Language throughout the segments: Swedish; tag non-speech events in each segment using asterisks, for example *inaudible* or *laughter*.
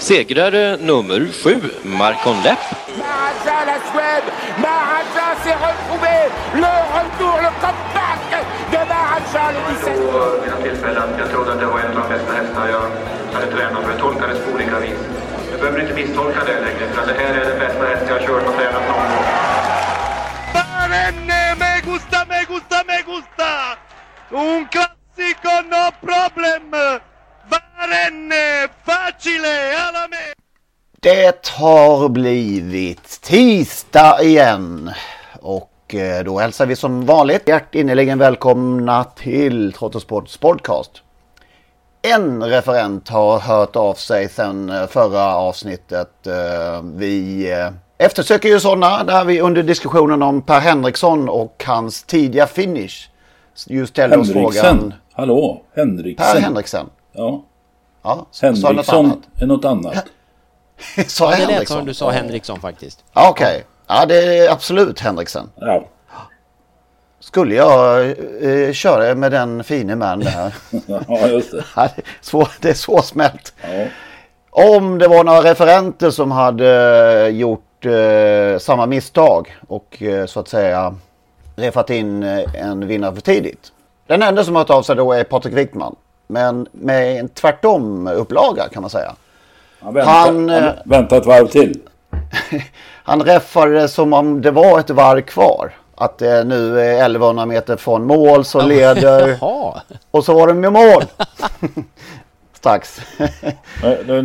Segrare nummer sju, Marcon Lepp. Maharaja, la Suède, Maharaja s'est retrouvé, le retour, le comeback de Maharaja le 17 vid några tillfällen. Jag trodde att det var en av de bästa hästar jag hade tränat för. Jag tolkade det på olika vis. Du behöver inte misstolka det längre, för det här är den bästa häst jag har kört och tränat någon gång. Barenne, me gusta, me gusta, me gusta! Un classico, no problem! Barenne, facile, alla me! Det har blivit tisdag igen. Och eh, då hälsar vi som vanligt hjärtinnerligen välkomna till Trottosports podcast. En referent har hört av sig sedan eh, förra avsnittet. Eh, Vi eftersöker ju sådana där vi under diskussionen om Per Henriksson och hans tidiga finish just ställde oss frågan. Hallå, Henriksen. Per Henriksen. Ja. Ja, jag något Henriksson annat? är något annat. *laughs* Sa Ja, det lät Henriksson? som du sa Henriksson faktiskt. Ja, Okej, ja det är absolut Henriksen. Ja. Skulle jag eh, köra med den fine man där? *laughs* ja, just det. Ja, det, är svår, det är svårsmält. Ja. Om det var några referenter som hade eh, gjort eh, samma misstag och eh, så att säga refat in eh, en vinnare för tidigt. Den enda som har hört av sig då är Patrik Wickman. Men med en tvärtom upplaga kan man säga. Han väntar, Han, han, eh, väntar ett varv till. *laughs* Han räffade det som om det var ett varv kvar. Att det nu är 1100 meter från mål så leder... *laughs* Och så var de i mål. *laughs* Strax.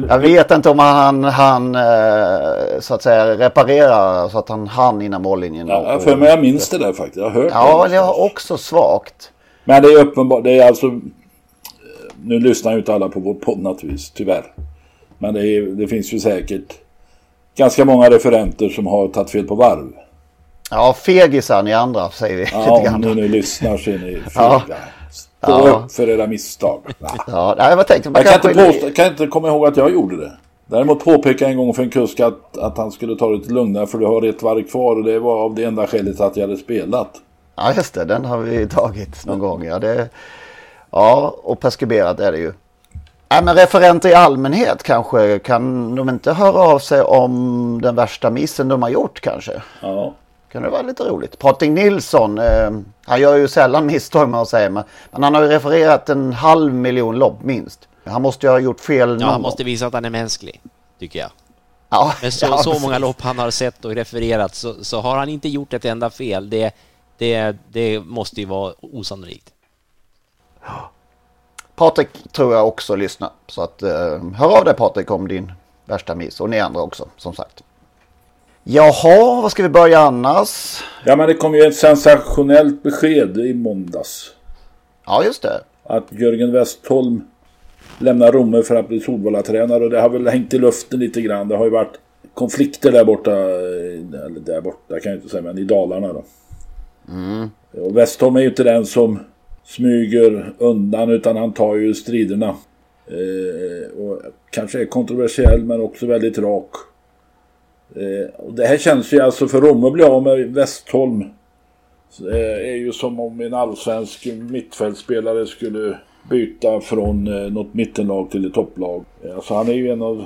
Jag vet inte om han, han eh, så att säga reparerar så att han hann innan mållinjen. Ja, för mig jag minns det där faktiskt. Jag har hört Ja, det. det har också svagt. Men det är uppenbart. Det är alltså... Nu lyssnar ju inte alla på vår podd naturligtvis, tyvärr. Men det, är, det finns ju säkert ganska många referenter som har tagit fel på varv. Ja, fegisar ni andra säger vi. Ja, *laughs* lite om ni nu lyssnar så är ni *laughs* Ja. fega. Stå Ja. upp för era misstag. Ja, nej, jag tänkte man Jag kan inte, påstå, kan inte komma ihåg att jag gjorde det. Däremot påpekade jag en gång för en kusk att, att han skulle ta det lite lugnare för du har ett varv kvar och det var av det enda skälet att jag hade spelat. Ja, just det. Den har vi tagit någon gång. Ja, det, ja och preskriberat är det ju. Nej, men referenter i allmänhet kanske. Kan de inte höra av sig om den värsta missen de har gjort kanske? Ja. Kan det vara lite roligt. Patrik Nilsson, eh, han gör ju sällan misstag med att säga. Men, men han har ju refererat en halv miljon lopp minst. Han måste ju ha gjort fel Ja, han måste visa att han är mänsklig, tycker jag. Ja, Men så, *laughs* ja, så många lopp han har sett och refererat så, så har han inte gjort ett enda fel. Det, det, det måste ju vara osannolikt. Patrik tror jag också lyssnar. Så att, eh, hör av dig Patrik om din värsta miss. Och ni andra också, som sagt. Jaha, vad ska vi börja annars? Ja men det kom ju ett sensationellt besked i måndags. Ja, just det. Att Jörgen Westholm lämnar Romme för att bli Solvalla-tränare och det har väl hängt i luften lite grann. Det har ju varit konflikter där borta, eh, eller där borta kan jag inte säga, men i Dalarna då. Mm. Och Westholm är ju inte den som smyger undan utan han tar ju striderna. Eh, och kanske är kontroversiell men också väldigt rak. Eh, och det här känns ju alltså för Romme att bli av med Westholm. Eh, är ju som om en allsvensk mittfältspelare skulle byta från eh, något mittenlag till ett topplag. Eh, Alltså han är ju en av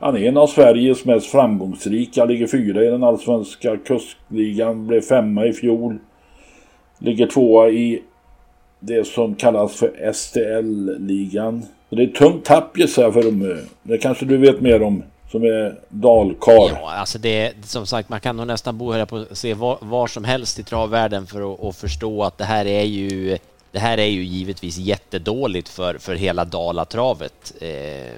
han är en av Sveriges mest framgångsrika. Ligger fyra i den allsvenska kustligan. Blev femma i fjol. Ligger tvåa i det som kallas för STL-ligan. Det är ett tungt tapp gissar jag för dem. Eh, det kanske du vet mer om som är dalkar. Ja, alltså det som sagt, man kan nog nästan bo här på se var, var som helst i travvärlden för att, att förstå att det här är ju det här är ju givetvis jättedåligt för, för hela Dalatravet. Eh,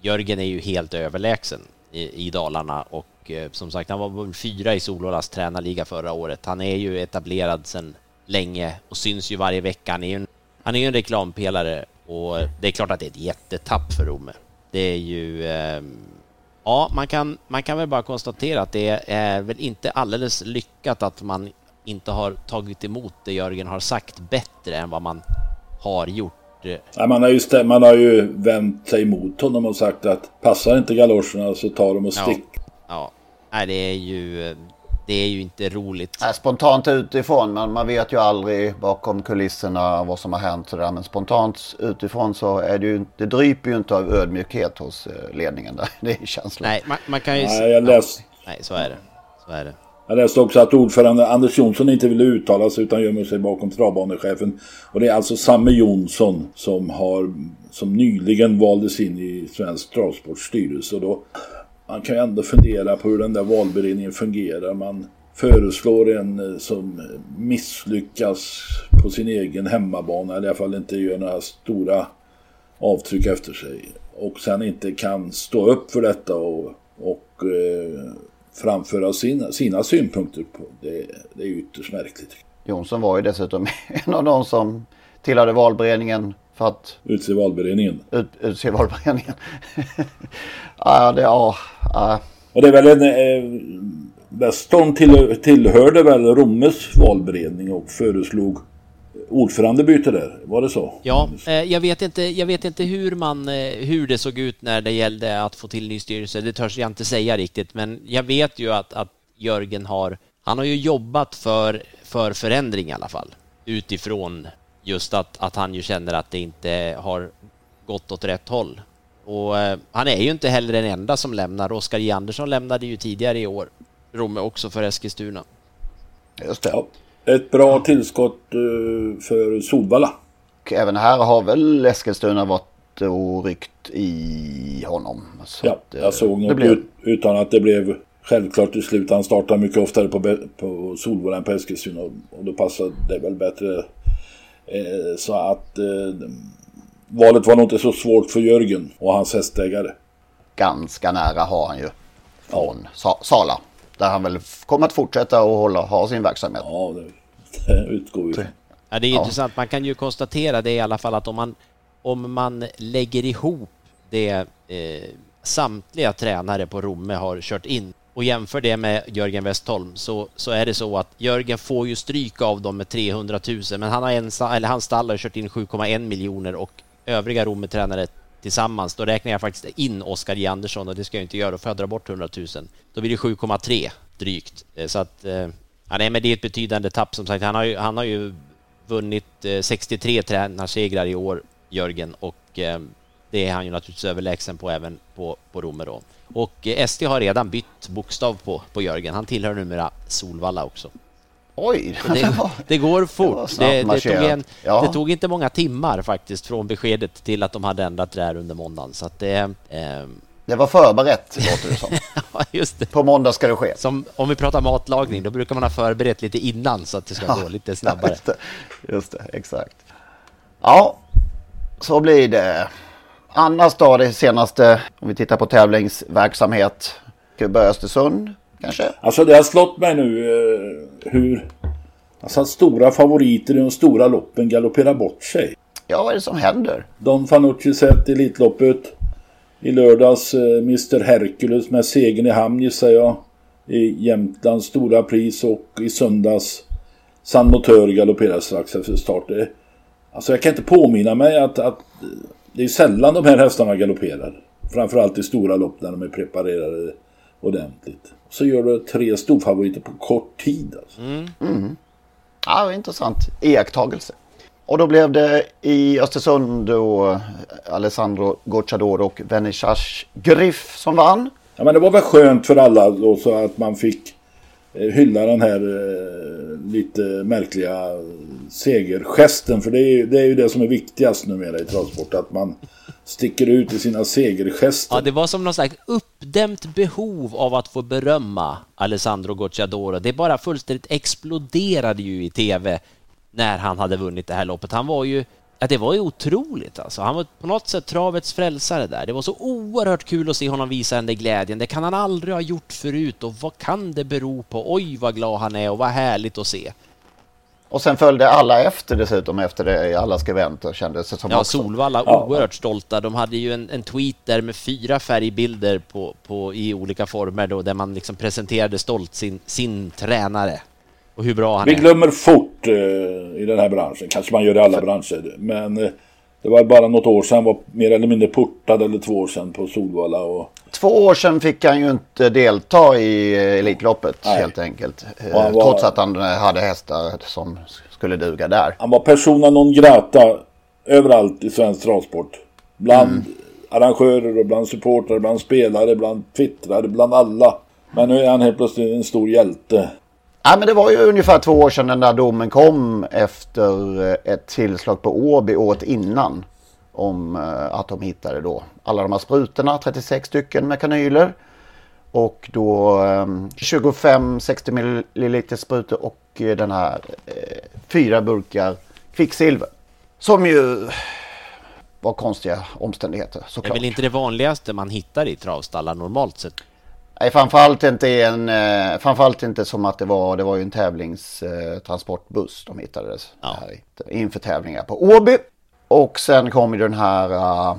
Jörgen är ju helt överlägsen i, i Dalarna och eh, som sagt, han var fyra i Solålas tränarliga förra året. Han är ju etablerad sedan länge och syns ju varje vecka. Han är ju en, han är en reklampelare och det är klart att det är ett jättetapp för Romme. Det är ju eh, Ja, man kan, man kan väl bara konstatera att det är väl inte alldeles lyckat att man inte har tagit emot det Jörgen har sagt bättre än vad man har gjort. Ja, man, har ju man har ju vänt sig emot honom och sagt att passar inte galoscherna så tar de och stick. Ja, ja. Nej, det är ju det är ju inte roligt. Spontant utifrån, men man vet ju aldrig bakom kulisserna vad som har hänt. Sådär. Men spontant utifrån så är det ju det dryper ju inte av ödmjukhet hos eh, ledningen där. *laughs* Det är känslan. Nej, man, man kan ju... Nej, jag läst... Nej, så är det. Så är det. Jag läste också att ordförande Anders Jonsson inte ville uttala sig utan gömmer sig bakom travbanechefen. Och det är alltså Samme Jonsson som, har, som nyligen valdes in i Svensk Travsports styrelse. Och då, man kan ju ändå fundera på hur den där valberedningen fungerar. Man föreslår en eh, som misslyckas på sin egen hemmabana. Eller i alla fall inte gör några stora avtryck efter sig. Och sen inte kan stå upp för detta och, och eh, framföra sina, sina synpunkter på. Det, det är ytterst märkligt. Jonsson var ju dessutom *laughs* en av de som tillhörde valberedningen för att... Utse valberedningen. Ut, utse valberedningen. *laughs* ja, det, ja, ja. Och det är väl en... Eh, Weston till, tillhörde väl Rommes valberedning och föreslog ordförandebyte där, var det så? Ja, eh, jag vet inte, jag vet inte hur, man, eh, hur det såg ut när det gällde att få till ny styrelse. Det törs jag inte säga riktigt, men jag vet ju att, att Jörgen har, han har ju jobbat för, för förändring i alla fall, utifrån just att, att han ju känner att det inte har gått åt rätt håll. Och eh, han är ju inte heller den enda som lämnar. Oskar J. Andersson lämnade ju tidigare i år. Romme också för Eskilstuna. Just det. Ja. Ett bra tillskott uh, för Solvalla. Och även här har väl Eskilstuna varit och ryckt i honom. Så ja, att, jag såg något blev... utan att det blev självklart till slut. Han startar mycket oftare på, på Solvalla än på Eskilstuna och då passar det väl bättre. Eh, så att eh, valet var nog inte så svårt för Jörgen och hans hästägare. Ganska nära har han ju från ja. Sala. Där han väl kommer att fortsätta och hålla, ha sin verksamhet. Ja, det, det utgår ju. Ja, det är ja. intressant. Man kan ju konstatera det i alla fall att om man, om man lägger ihop det eh, samtliga tränare på Romme har kört in och jämför det med Jörgen Westholm så, så är det så att Jörgen får ju stryk av dem med 300 000 men han har ensam, eller hans stall har kört in 7,1 miljoner och övriga Romme-tränare tillsammans, då räknar jag faktiskt in Oskar J. Andersson och det ska jag inte göra, då får jag dra bort 100 000. Då blir det 7,3 drygt. Eh, så att, eh, ja, nej, men det är ett betydande tapp som sagt. Han har ju, han har ju vunnit eh, 63 tränarsegrar i år, Jörgen, och det är han ju naturligtvis överlägsen på även på, på Romme då. Och SD har redan bytt bokstav på, på Jörgen. Han tillhör numera Solvalla också. Oj! Det, *laughs* det, går fort. Det, det, tog en, ja. det, tog inte många timmar faktiskt från beskedet till att de hade ändrat det här under måndagen. Så att det, eh... det var förberett, låter det som. *laughs* ja, just det. På måndag ska det ske. Som, om vi pratar matlagning, då brukar man ha förberett lite innan så att det ska ja, gå lite snabbare. Just det, just det, exakt. Ja, så blir det. Annars då, det senaste, om vi tittar på tävlingsverksamhet. Kuba Östersund kanske? Alltså det har slått mig nu eh, hur alltså, stora favoriter i de stora loppen galopperar bort sig. Ja, vad är det som händer? Don Fanucci sett Elitloppet. I lördags eh, Mr Hercules med segern i hamn gissar jag. I Jämtlands stora pris och i söndags San Motör galopperar strax efter start. Alltså jag kan inte påminna mig att, att det är sällan de här hästarna galopperar. Framförallt i stora lopp när de är preparerade ordentligt. Så gör du tre storfavoriter på kort tid. Alltså. Mm. Mm. Ja, intressant iakttagelse. Och då blev det i Östersund då Alessandro Gocciador och Vernissage Griff som vann. Ja, men det var väl skönt för alla då så att man fick eh, hylla den här eh, lite märkliga segergesten. För det är, det är ju det som är viktigast numera i travsport. Att man sticker ut i sina segergester. Ja, det var som någon slags uppdämt behov av att få berömma Alessandro Gocciadoro. Det bara fullständigt exploderade ju i tv när han hade vunnit det här loppet. Han var ju Ja, det var ju otroligt alltså. Han var på något sätt travets frälsare där. Det var så oerhört kul att se honom visa den där glädjen. Det kan han aldrig ha gjort förut och vad kan det bero på? Oj, vad glad han är och vad härligt att se. Och sen följde alla efter dessutom efter det i alla skribenter kändes det som Ja, också. Solvalla Ja. oerhört stolta. De hade ju en, en tweet där med fyra färgbilder på, på, i olika former då, där man liksom presenterade stolt sin, sin tränare och hur bra han Vi är. glömmer fort eh, i den här branschen. Kanske man gör i alla branscher. Men eh, det var bara något år sedan. var mer eller mindre portad eller två år sedan på Solvalla. Och, Två år sedan fick han ju inte delta i Elitloppet Nej. helt enkelt. Var- Trots att han hade hästar som skulle duga där. han var persona non grata överallt i svensk travsport. Bland Mm. arrangörer och bland supportrar, bland spelare, bland twittrare, bland alla. Men nu är han helt plötsligt en stor hjälte. Ja, men det var ju ungefär två år sedan den där domen kom efter eh, ett tillslag på Åby året innan. Om eh, att de hittade då alla de här sprutorna, 36 stycken med kanyler. Och då eh, 25-60 milliliter sprutor och eh, den här eh, fyra burkar kvicksilver. Som ju var konstiga omständigheter Det är såklart. väl inte det vanligaste man hittar i travstallar normalt sett. Nej, framförallt inte en, eh, framförallt inte som att det var, det var ju en tävlingstransportbuss de hittades här i, inför tävlingar på Åby. Och sen kom ju den här uh,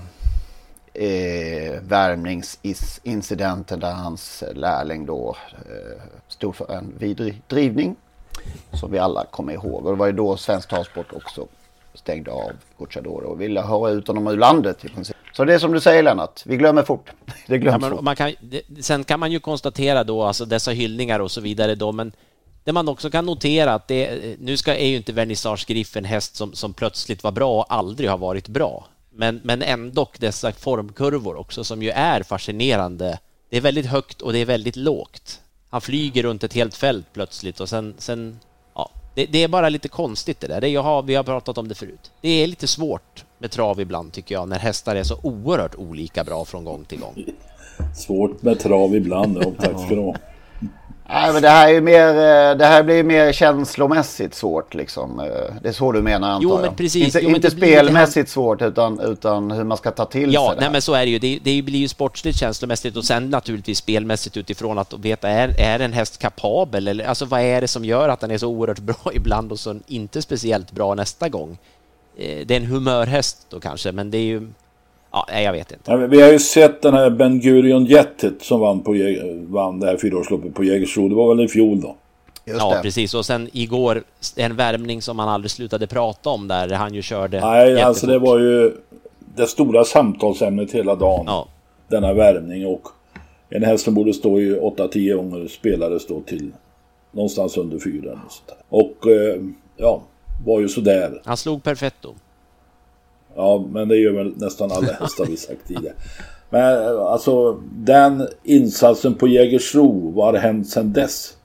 eh, värmningsincidenten där hans lärling då eh, stod för en vidrig drivning. Som vi alla kommer ihåg. Och det var ju då Svensk Travsport också stängde av Gocciadoro och ville höra ut honom ur landet. Så det är som du säger Lennart, vi glömmer fort. *laughs* Det Ja, glöms men fort. kan, det, sen kan man ju konstatera då, alltså dessa hyllningar och så vidare då, men det man också kan notera att det, nu ska, är ju inte Vernissage Griff en häst som, som plötsligt var bra och aldrig har varit bra. Men, men ändå dessa formkurvor också som ju är fascinerande. Det är väldigt högt och det är väldigt lågt. Han flyger runt ett helt fält plötsligt och sen, sen ja, det, det är bara lite konstigt det där. Det, jag har, vi har pratat om det förut. Det är lite svårt med trav ibland tycker jag, när hästar är så oerhört olika bra från gång till gång. Svårt med trav ibland. Ja, tack ska du ha. Nej, men det här är mer, eh, det här blir mer känslomässigt svårt liksom. Eh, Det är så du menar antar Jo, jag. men precis. Inte, Jo, inte spelmässigt svårt utan, utan hur man ska ta till Ja, sig det här. men så är det ju. Det, det blir ju sportsligt känslomässigt och sen naturligtvis spelmässigt utifrån att veta är, är en häst kapabel eller alltså vad är det som gör att den är så oerhört *laughs* bra ibland och så inte speciellt bra nästa gång? Eh, Det är en humörhäst då kanske, men det är ju... Ja, nej, jag vet inte. Ja, vi har ju sett den här Ben Gurion Jettet som vann, på, vann det här fyraårsloppet på Jägersro. Det var väl i fjol då? ja, precis. Och sen igår en värmning som man aldrig slutade prata om där han ju körde Nej, alltså jättefort. det var ju det stora samtalsämnet hela dagen. Denna värvning och en häst som borde stå i 8-10 gånger spelare stå till någonstans under 4 eller sånt där. Och eh, ja, var ju sådär. Han slog perfetto. Ja, men det gör väl nästan alla hästar vi sagt tidigare. Men alltså den insatsen på Jägersro, vad har hänt sedan dess?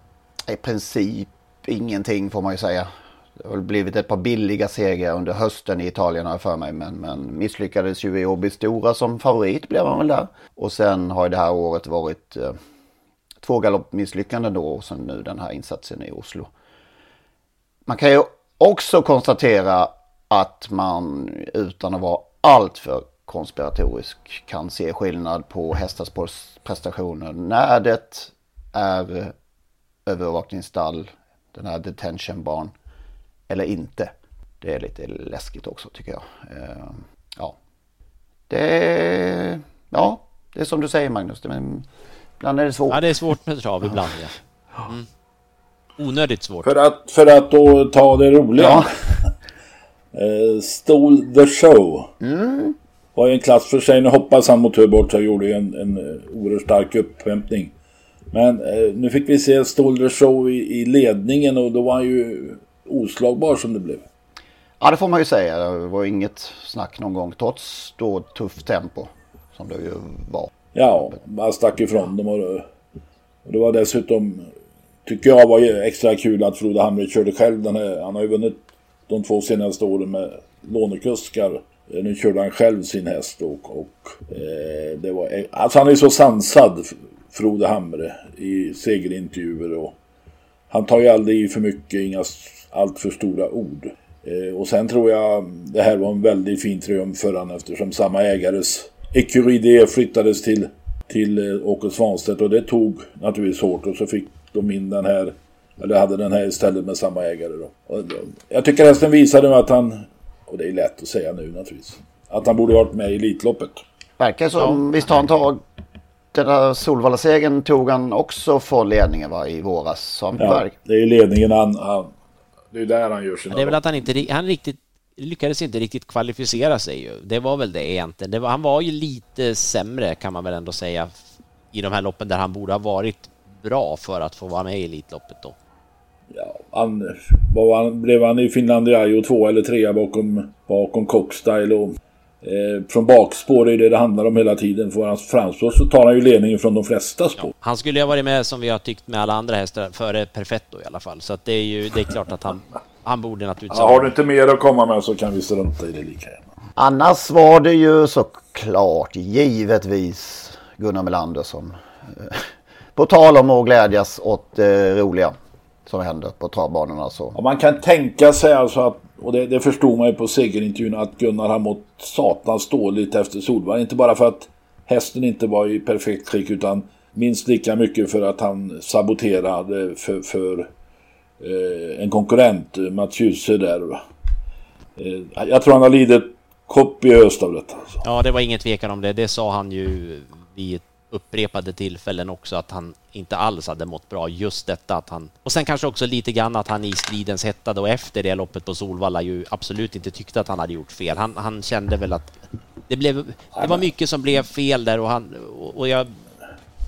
I princip ingenting får man ju säga. Det har blivit ett par billiga segrar under hösten i Italien har jag för mig. Men, men misslyckades ju i Åby Stora som favorit blev han väl där. Och sen har det här året varit eh, två galoppmisslyckanden då och sen nu den här insatsen i Oslo. Man kan ju också konstatera att man utan att vara alltför konspiratorisk kan se skillnad på hästars prestationer när det är övervakningsstall, den här detention barn eller inte. Det är lite läskigt också tycker jag. Eh, Ja, det är, ja, det är som du säger Magnus. Det, men, ibland är det svårt. Ja, det är svårt med trav ibland. Ja. Mm. Onödigt svårt. För att, för att då ta det roliga. *laughs* eh, Stole the show. Mm. Var ju en klass för sig. Nu hoppas han mot bort och gjorde ju en, en eh, oerhört stark upphämtning. Men eh, nu fick vi se Stole the show i, i ledningen och då var han ju oslagbar som det blev. Ja, det får man ju säga. Det var inget snack någon gång trots då tufft tempo som det ju var. Ja, man stack ifrån dem och, och det var dessutom, tycker jag var ju extra kul att Frode Hamre körde själv den här. Han har ju vunnit de två senaste åren med lånekuskar eh, Nu körde han själv sin häst och, och eh, det var, eh, alltså han är så sansad, Frode Hamre, i segerintervjuer och han tar ju aldrig i för mycket, inga allt för stora ord. Eh, och sen tror jag det här var en väldigt fin triumf för han eftersom samma ägares Ecuride flyttades till, till eh, Åke Svanstedt och det tog naturligtvis hårt och så fick de in den här, eller hade den här istället med samma ägare då. Och, jag tycker hästen visade nu att han, och det är lätt att säga nu naturligtvis, att han borde varit med i Elitloppet. Verkar som, visst har han tagit den där Solvalla-segern tog han också för ledningen va, i våras. Så han Ja, verk- det är ju ledningen han, han det är där han gör sina Det är väl att han inte han riktigt lyckades inte riktigt kvalificera sig ju. Det var väl det egentligen. Det var, han var ju lite sämre kan man väl ändå säga i de här loppen där han borde ha varit bra för att få vara med i Elitloppet då. Ja, han, vad var han, blev han i Finlandiajo två eller trea bakom, bakom Cockstyle och eh, från bakspår är det det handlar om hela tiden. Får han framspår så tar han ju ledningen från de flesta spår. Han skulle ju ha varit med som vi har tyckt med alla andra hästar före Perfetto i alla fall. Så att det är ju det är klart att han, han borde naturligtvis Ja, har du inte mer att komma med så kan vi strunta i det lika gärna. Annars var det ju såklart givetvis Gunnar Melander som eh, på tal om att glädjas åt det roliga som händer på travbanorna så. Ja, man kan tänka sig alltså att, och det, det förstod man ju på segerintervjun, att Gunnar har mått satans dåligt efter Solvalla. Inte bara för att hästen inte var i perfekt skick utan minst lika mycket för att han saboterade för, för eh, en konkurrent, Mats Djuse där. Eh, jag tror han har lidit kopiöst av detta. Alltså. Ja, det var ingen tvekan om det. Det sa han ju vid upprepade tillfällen också att han inte alls hade mått bra. Just detta att han... Och sen kanske också lite grann att han i stridens hetta då efter det loppet på Solvalla ju absolut inte tyckte att han hade gjort fel. Han, han kände väl att det blev... Det var mycket som blev fel där och han... Och och jag...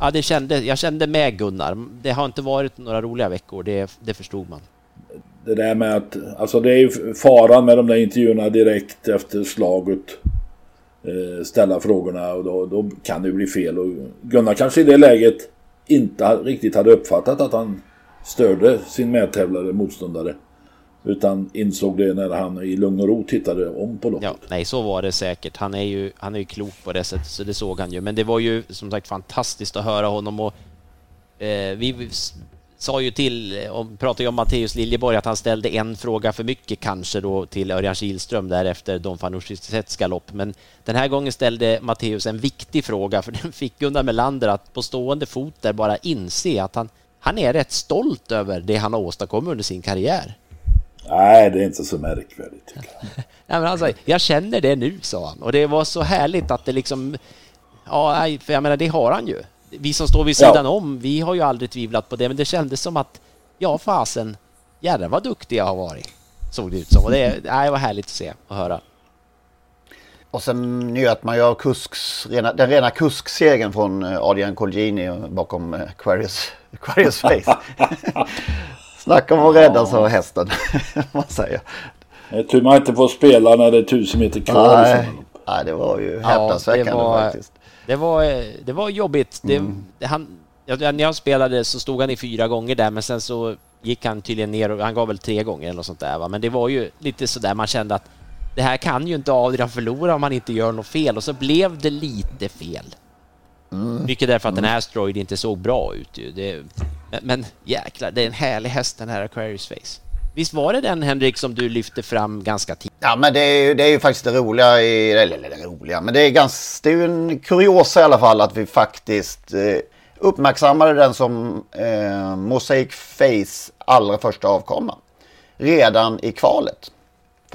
Ja, det kände, jag kände med Gunnar. Det har inte varit några roliga veckor, det, det förstod man. Det där med att, alltså det är ju faran med de där intervjuerna direkt efter slaget. Eh, ställa frågorna och då, då kan det ju bli fel. Och Gunnar kanske i det läget inte riktigt hade uppfattat att han störde sin medtävlare, motståndare. Utan insåg det när han i lugn och ro tittade om på loppet. Ja, nej, så var det säkert. Han är ju, han är ju klok på det sättet, så det såg han ju. Men det var ju som sagt fantastiskt att höra honom och eh, vi sa ju till, om, pratade ju om Matteus Liljeborg, att han ställde en fråga för mycket kanske då till Örjan Kihlström där efter Don Fanucci galopp. Men den här gången ställde Matteus en viktig fråga, för *laughs* den fick Gunnar Melander att på stående fot där bara inse att han, han är rätt stolt över det han har åstadkommit under sin karriär. Nej, det är inte så märkvärdigt. tycker jag. *laughs* Nej, men han sa, jag känner det nu, sa han. Och det var så härligt att det liksom... Ja, för jag menar, det har han ju. Vi som står vid Ja. sidan om, vi har ju aldrig tvivlat på det, men det kändes som att, ja fasen, jädrar vad duktig jag har varit. Såg det ut som. Och det, nej, det var härligt att se och höra. Och sen njöt man ju av kusks, rena, den rena kusksegern från eh, Adrian Colgjini bakom eh, Quarius, *laughs* Quarius Face. *laughs* Snacka om att räddas av hästen, *laughs* man säger. Det är tur man inte får spela när det är tusen meter kvar. Nej, nej, det var ju Ja, häpnadsväckande var, faktiskt. Det var, det var jobbigt. Det, Mm. han, när jag spelade så stod han i fyra gånger där, men sen så gick han tydligen ner och han gav väl tre gånger eller något sånt där. Va? Men det var ju lite sådär man kände att det här kan ju inte Adrian förlora om han inte gör något fel och så blev det lite fel. Mycket därför att den här Asteroid inte såg bra ut ju. Det, men, men jäklar, det är en härlig häst den här Aquarius Face. Visst var det den Henrik som du lyfte fram ganska tidigt? Ja men det är, ju, det är ju faktiskt det roliga, i, eller eller det roliga, men det är, ganska, det är ju en kuriosa i alla fall att vi faktiskt eh, uppmärksammade den som eh, Mosaic Face allra första avkomma. Redan i kvalet.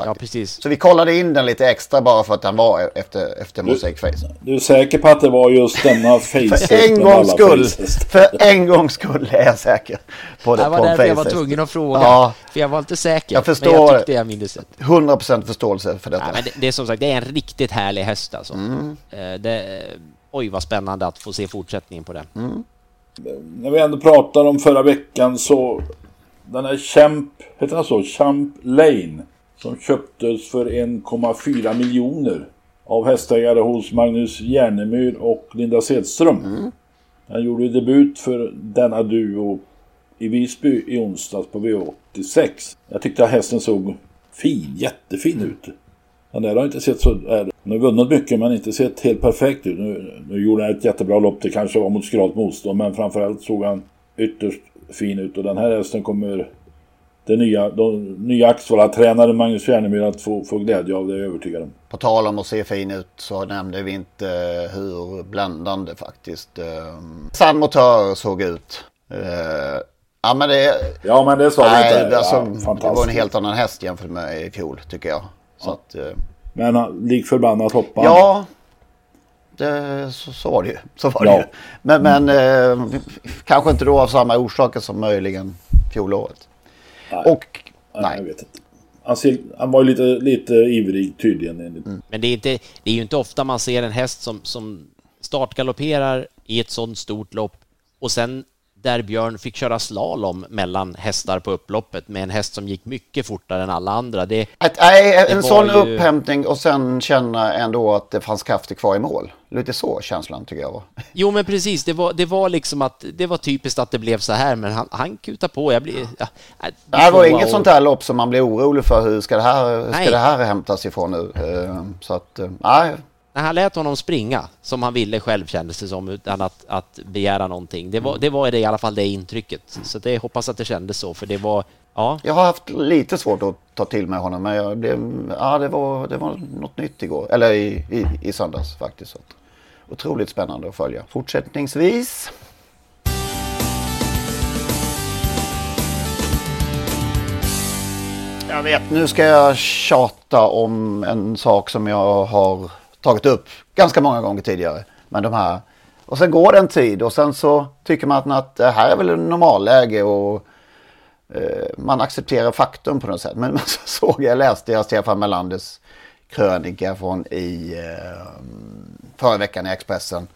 Ja precis. Så vi kollade in den lite extra bara för att den var efter, efter Mosaic Face. Du är säker på att det var just denna face *laughs* För en gångs skull, för en gångs skull är jag säker på det. Det var på därför jag var tvungen att fråga. Ja, För jag var inte säker. jag Men förstår. jag tyckte jag minns det. 100% förståelse för detta. Nej, men det, det är som sagt, det är en riktigt härlig häst alltså. Mm. Eh, Det, oj vad spännande att få se fortsättningen på den. Mm. När vi ändå pratar om förra veckan så den här Champ, heter han så? Champ Lane som köptes för 1,4 miljoner av hästägare hos Magnus Järnemyr och Linda Sedström. Han gjorde debut för denna duo i Visby i onsdags på V86. Jag tyckte att hästen såg fin, jättefin ut. Den där har inte sett så... Han har vunnit mycket men inte sett helt perfekt ut. Nu, nu gjorde han ett jättebra lopp. Det kanske var mot skralt motstånd men framförallt såg han ytterst fin ut. Och den här hästen kommer den nya, de nya Axvalla-tränaren Magnus Järnemyr att få, få glädje av det är jag övertygad om. På tal om att se fin ut så nämnde vi inte hur bländande faktiskt eh, San Motör såg ut. Eh, ja men det... Ja men det sa nej, vi inte. Alltså, ja, det var en helt annan häst jämfört med i fjol tycker jag. Så ja. att, eh, men lik förbannat hoppade Ja, det, så, så var det ju. Så var ja. det ju. Men, men eh, kanske inte då av samma orsaker som möjligen fjolåret. Nej. Och nej. nej. jag vet inte. Han, ser, han var ju lite, lite ivrig tydligen. Mm. Men det är, inte, det är ju inte ofta man ser en häst som, som startgalopperar i ett sånt stort lopp och sen där Björn fick köra slalom mellan hästar på upploppet med en häst som gick mycket fortare än alla andra. Det, att, nej, en sån ju... upphämtning och sen känna ändå att det fanns krafter kvar i mål. Lite så känslan tycker jag var. Jo, men precis. Det var, det var liksom att det var typiskt att det blev så här, men han, han kutade på. Jag blir, ja, det, det var inget och... sånt här lopp som man blir orolig för. Hur ska det här, ska det här hämtas ifrån nu? Eh, så att, eh, nej, när han lät honom springa som han ville själv kändes det som utan att, att begära någonting. Det var, det var det i alla fall det intrycket. Så det hoppas att det kändes så för det var Ja. Jag har haft lite svårt att ta till mig honom men jag blev, ja, det, var, det var något nytt igår. Eller i, i, i söndags faktiskt. Så. Otroligt spännande att följa. Fortsättningsvis. Jag vet, nu ska jag tjata om en sak som jag har tagit upp ganska många gånger tidigare. Men de här. Och sen går det en tid och sen så tycker man att det här är väl en normalläge och eh, man accepterar faktum på något sätt. Men, *laughs* men så såg jag, läste jag Stefan Melanders krönika från i eh, förra veckan i Expressen.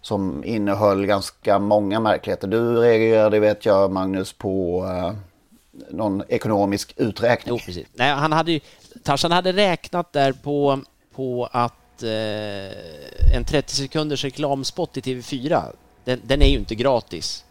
Som innehöll ganska många märkligheter. Du reagerade vet jag Magnus på eh, någon ekonomisk uträkning. Jo, precis. Nej, han hade ju, Tarzan hade räknat där på, på att eh, en 30 sekunders reklamspot i TV4, den, den, är ju inte gratis.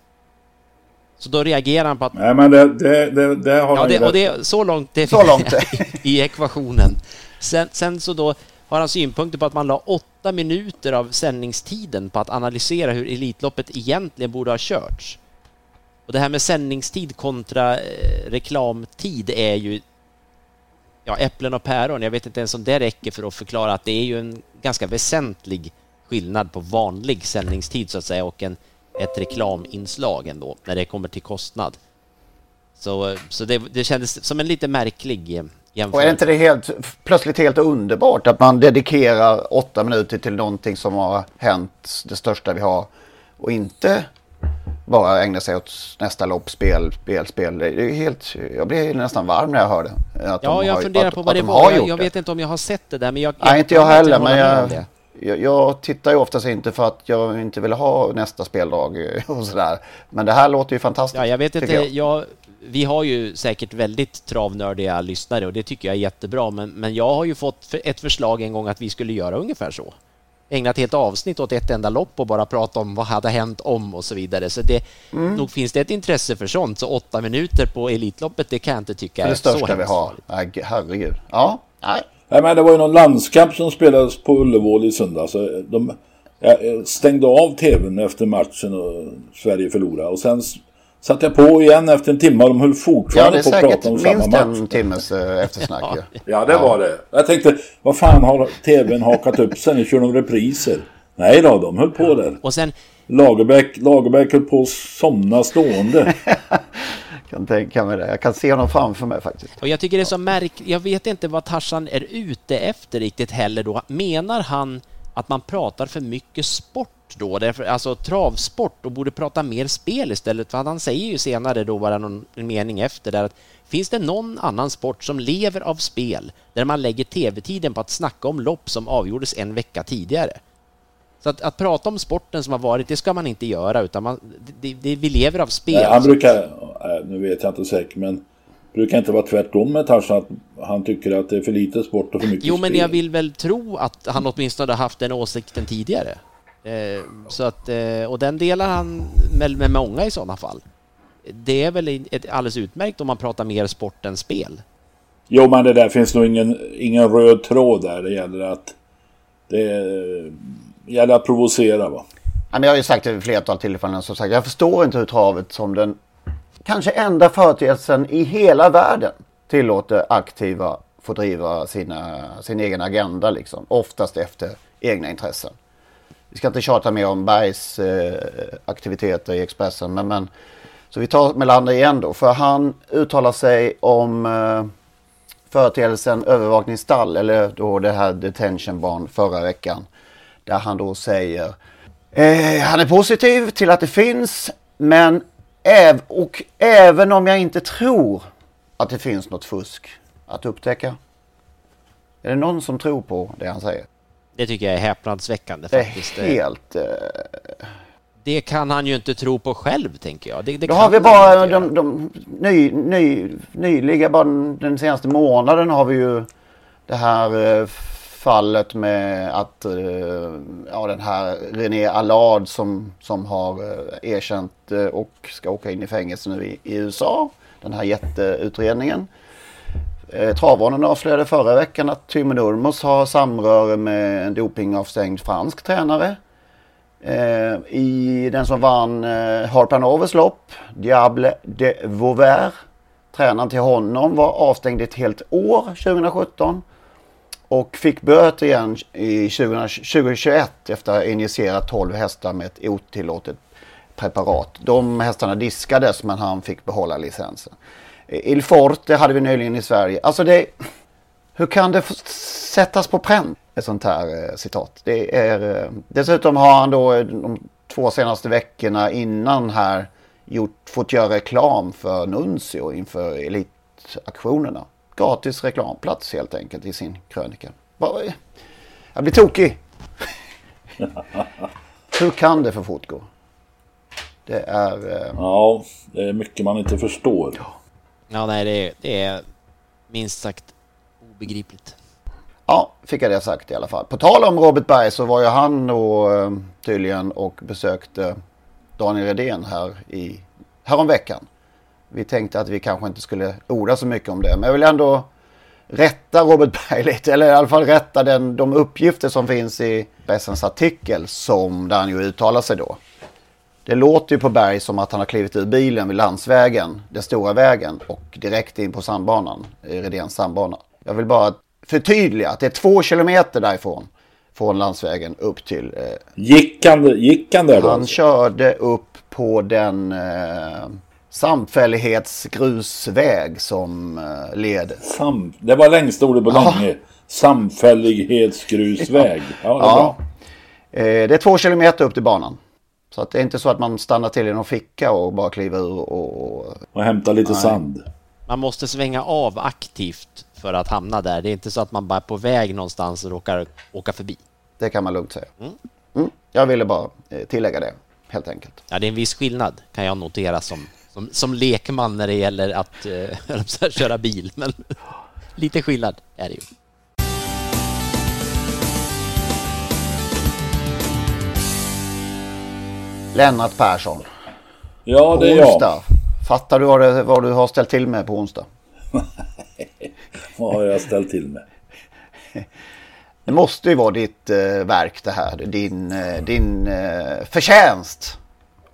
Så då reagerar han på att... Nej, men det, det, det, det har ja, det, och det, Så långt det så långt *laughs* i ekvationen. Sen, sen så då har han synpunkter på att man la åtta minuter av sändningstiden på att analysera hur Elitloppet egentligen borde ha körts. Och det här med sändningstid kontra eh, reklamtid är ju ja, äpplen och päron. Jag vet inte ens om det räcker för att förklara att det är ju en ganska väsentlig skillnad på vanlig sändningstid så att säga och en, ett reklaminslag ändå när det kommer till kostnad. Så, så det, det kändes som en lite märklig jämförelse. Och är inte det helt, plötsligt helt underbart att man dedikerar åtta minuter till någonting som har hänt, det största vi har, och inte bara ägna sig åt nästa lopp, spel, spel, spel. Det är helt, jag blir nästan varm när jag hör det. Att ja, de jag funderar på vad det var. Jag, jag vet inte om jag har sett det där, men jag... Nej, inte jag heller, men jag, jag, jag, tittar ju oftast inte för att jag inte vill ha nästa speldag och sådär. Men det här låter ju fantastiskt. Ja, jag vet inte. Jag. vi har ju säkert väldigt travnördiga lyssnare och det tycker jag är jättebra. Men, men jag har ju fått ett förslag en gång att vi skulle göra ungefär så ägna ett helt avsnitt åt ett enda lopp och bara prata om vad hade hänt om och så vidare. Så det, mm. nog finns det ett intresse för sånt. Så åtta minuter på Elitloppet, det kan jag inte tycka för är så Det största vi har. Nej, herregud. Ja, nej. Nej, men det var ju någon landskamp som spelades på Ullevål i söndags. De jag stängde av tvn efter matchen och Sverige förlorade. Och sen satte jag på igen efter en timme och de höll fortfarande ja, på att prata om samma match. det är säkert minst en timmes eh, eftersnack. ja. ja, det var det. Jag tänkte, vad fan har tvn hakat upp sig? Nu kör de repriser. Nej då, de höll på där. Och sen... Lagerbäck, Lagerbäck höll på att somna stående. *laughs* kan tänka mig det. Jag kan se honom framför mig faktiskt. Och jag tycker det är så märkligt. Jag vet inte vad Tarzan är ute efter riktigt heller då. Menar han att man pratar för mycket sport då, därför, alltså travsport och borde prata mer spel istället. För han säger ju senare då bara någon mening efter där att finns det någon annan sport som lever av spel där man lägger tv-tiden på att snacka om lopp som avgjordes en vecka tidigare? Så att, att prata om sporten som har varit, det ska man inte göra utan man, det, det, vi lever av spel. Nej, han brukar, nu vet jag inte säkert men brukar inte vara tvärtom med Tarzan att han tycker att det är för lite sport och för mycket Jo, men jag vill väl tro att han åtminstone har haft den åsikten tidigare. Eh, så att, eh, och den delar han med, med många i sådana fall. Det är väl ett alldeles utmärkt om man pratar mer sport än spel. Jo men det där finns nog ingen, ingen röd tråd där. Det gäller att det gäller att provocera va. Jag har ju sagt det vid flertal tillfällen. Som sagt, jag förstår inte hur travet som den kanske enda företeelsen i hela världen tillåter aktiva få driva sina, sin egen agenda liksom. Oftast efter egna intressen. Vi ska inte tjata mer om Bergs eh, aktiviteter i Expressen. Men, men, så vi tar Melander igen då. För han uttalar sig om eh, företeelsen övervakningsstall. Eller då det här detention barn förra veckan. Där han då säger eh, han är positiv till att det finns. Men äv och även om jag inte tror att det finns något fusk att upptäcka. Är det någon som tror på det han säger? Det tycker jag är häpnadsväckande Det är faktiskt. helt... Eh... Det kan han ju inte tro på själv, tänker jag. Det, det Då har vi bara de, de ny, ny, nyliga, bara den senaste månaden har vi ju det här eh, fallet med att eh, ja, den här René Allard som, som har eh, erkänt eh, och ska åka in i fängelse nu i, i USA. Den här jätteutredningen. Eh, avslöjade förra veckan att Timo Nurmos har samröre med en dopingavstängd fransk tränare. Eh, I den som vann eh, Harpanovers lopp, Diable de Vauvert. Tränaren till honom var avstängd ett helt år 2017. Och fick böter igen i 2021 efter att ha injicerat 12 hästar med ett otillåtet preparat. De hästarna diskades men han fick behålla licensen. Il Forte hade vi nyligen i Sverige. Alltså det... Hur kan det sättas på pränt? Ett sånt här eh, citat. Det är, eh, dessutom har han då eh, de två senaste veckorna innan här gjort, fått göra reklam för Nuncio inför elitaktionerna. Gratis reklamplats helt enkelt i sin krönika. Jag blir tokig. *laughs* Hur kan det få fortgå? Det är... Eh... Ja, det är mycket man inte förstår. Ja, nej, det är, det är minst sagt obegripligt. Ja, fick jag det sagt i alla fall. På tal om Robert Berg så var ju han då eh, tydligen och besökte Daniel Redén här i häromveckan. Vi tänkte att vi kanske inte skulle orda så mycket om det. Men jag vill ändå rätta Robert Berg lite. Eller i alla fall rätta den, de uppgifter som finns i pressens artikel som där han ju uttalar sig då. Det låter ju på Berg som att han har klivit ur bilen vid landsvägen, den stora vägen och direkt in på sandbanan, i Redéns sandbana. Jag vill bara förtydliga att det är två kilometer därifrån, från landsvägen upp till... Eh, gick, han, gick han där då? Han körde upp på den eh, samfällighetsgrusväg som eh, leder. Sam, det var längst ordet på länge. Samfällighetsgrusväg. *laughs* Ja, det är bra. Eh, det är två kilometer upp till banan. Så att det är inte så att man stannar till i någon ficka och bara kliver ur och... Och hämtar lite Nej. sand. Man måste svänga av aktivt för att hamna där. Det är inte så att man bara är på väg någonstans och råkar åka förbi. Det kan man lugnt säga. Mm. Jag ville bara eh, tillägga det, helt enkelt. Ja, det är en viss skillnad kan jag notera som, som, som lekman när det gäller att eh, *laughs* köra bil. Men *laughs* lite skillnad är det ju. Lennart Persson. Ja, det är jag. onsdag. Fattar du vad, det, vad du har ställt till med på onsdag? *laughs* Vad har jag ställt till med? Det måste ju vara ditt eh, verk det här. Din, eh, din eh, förtjänst.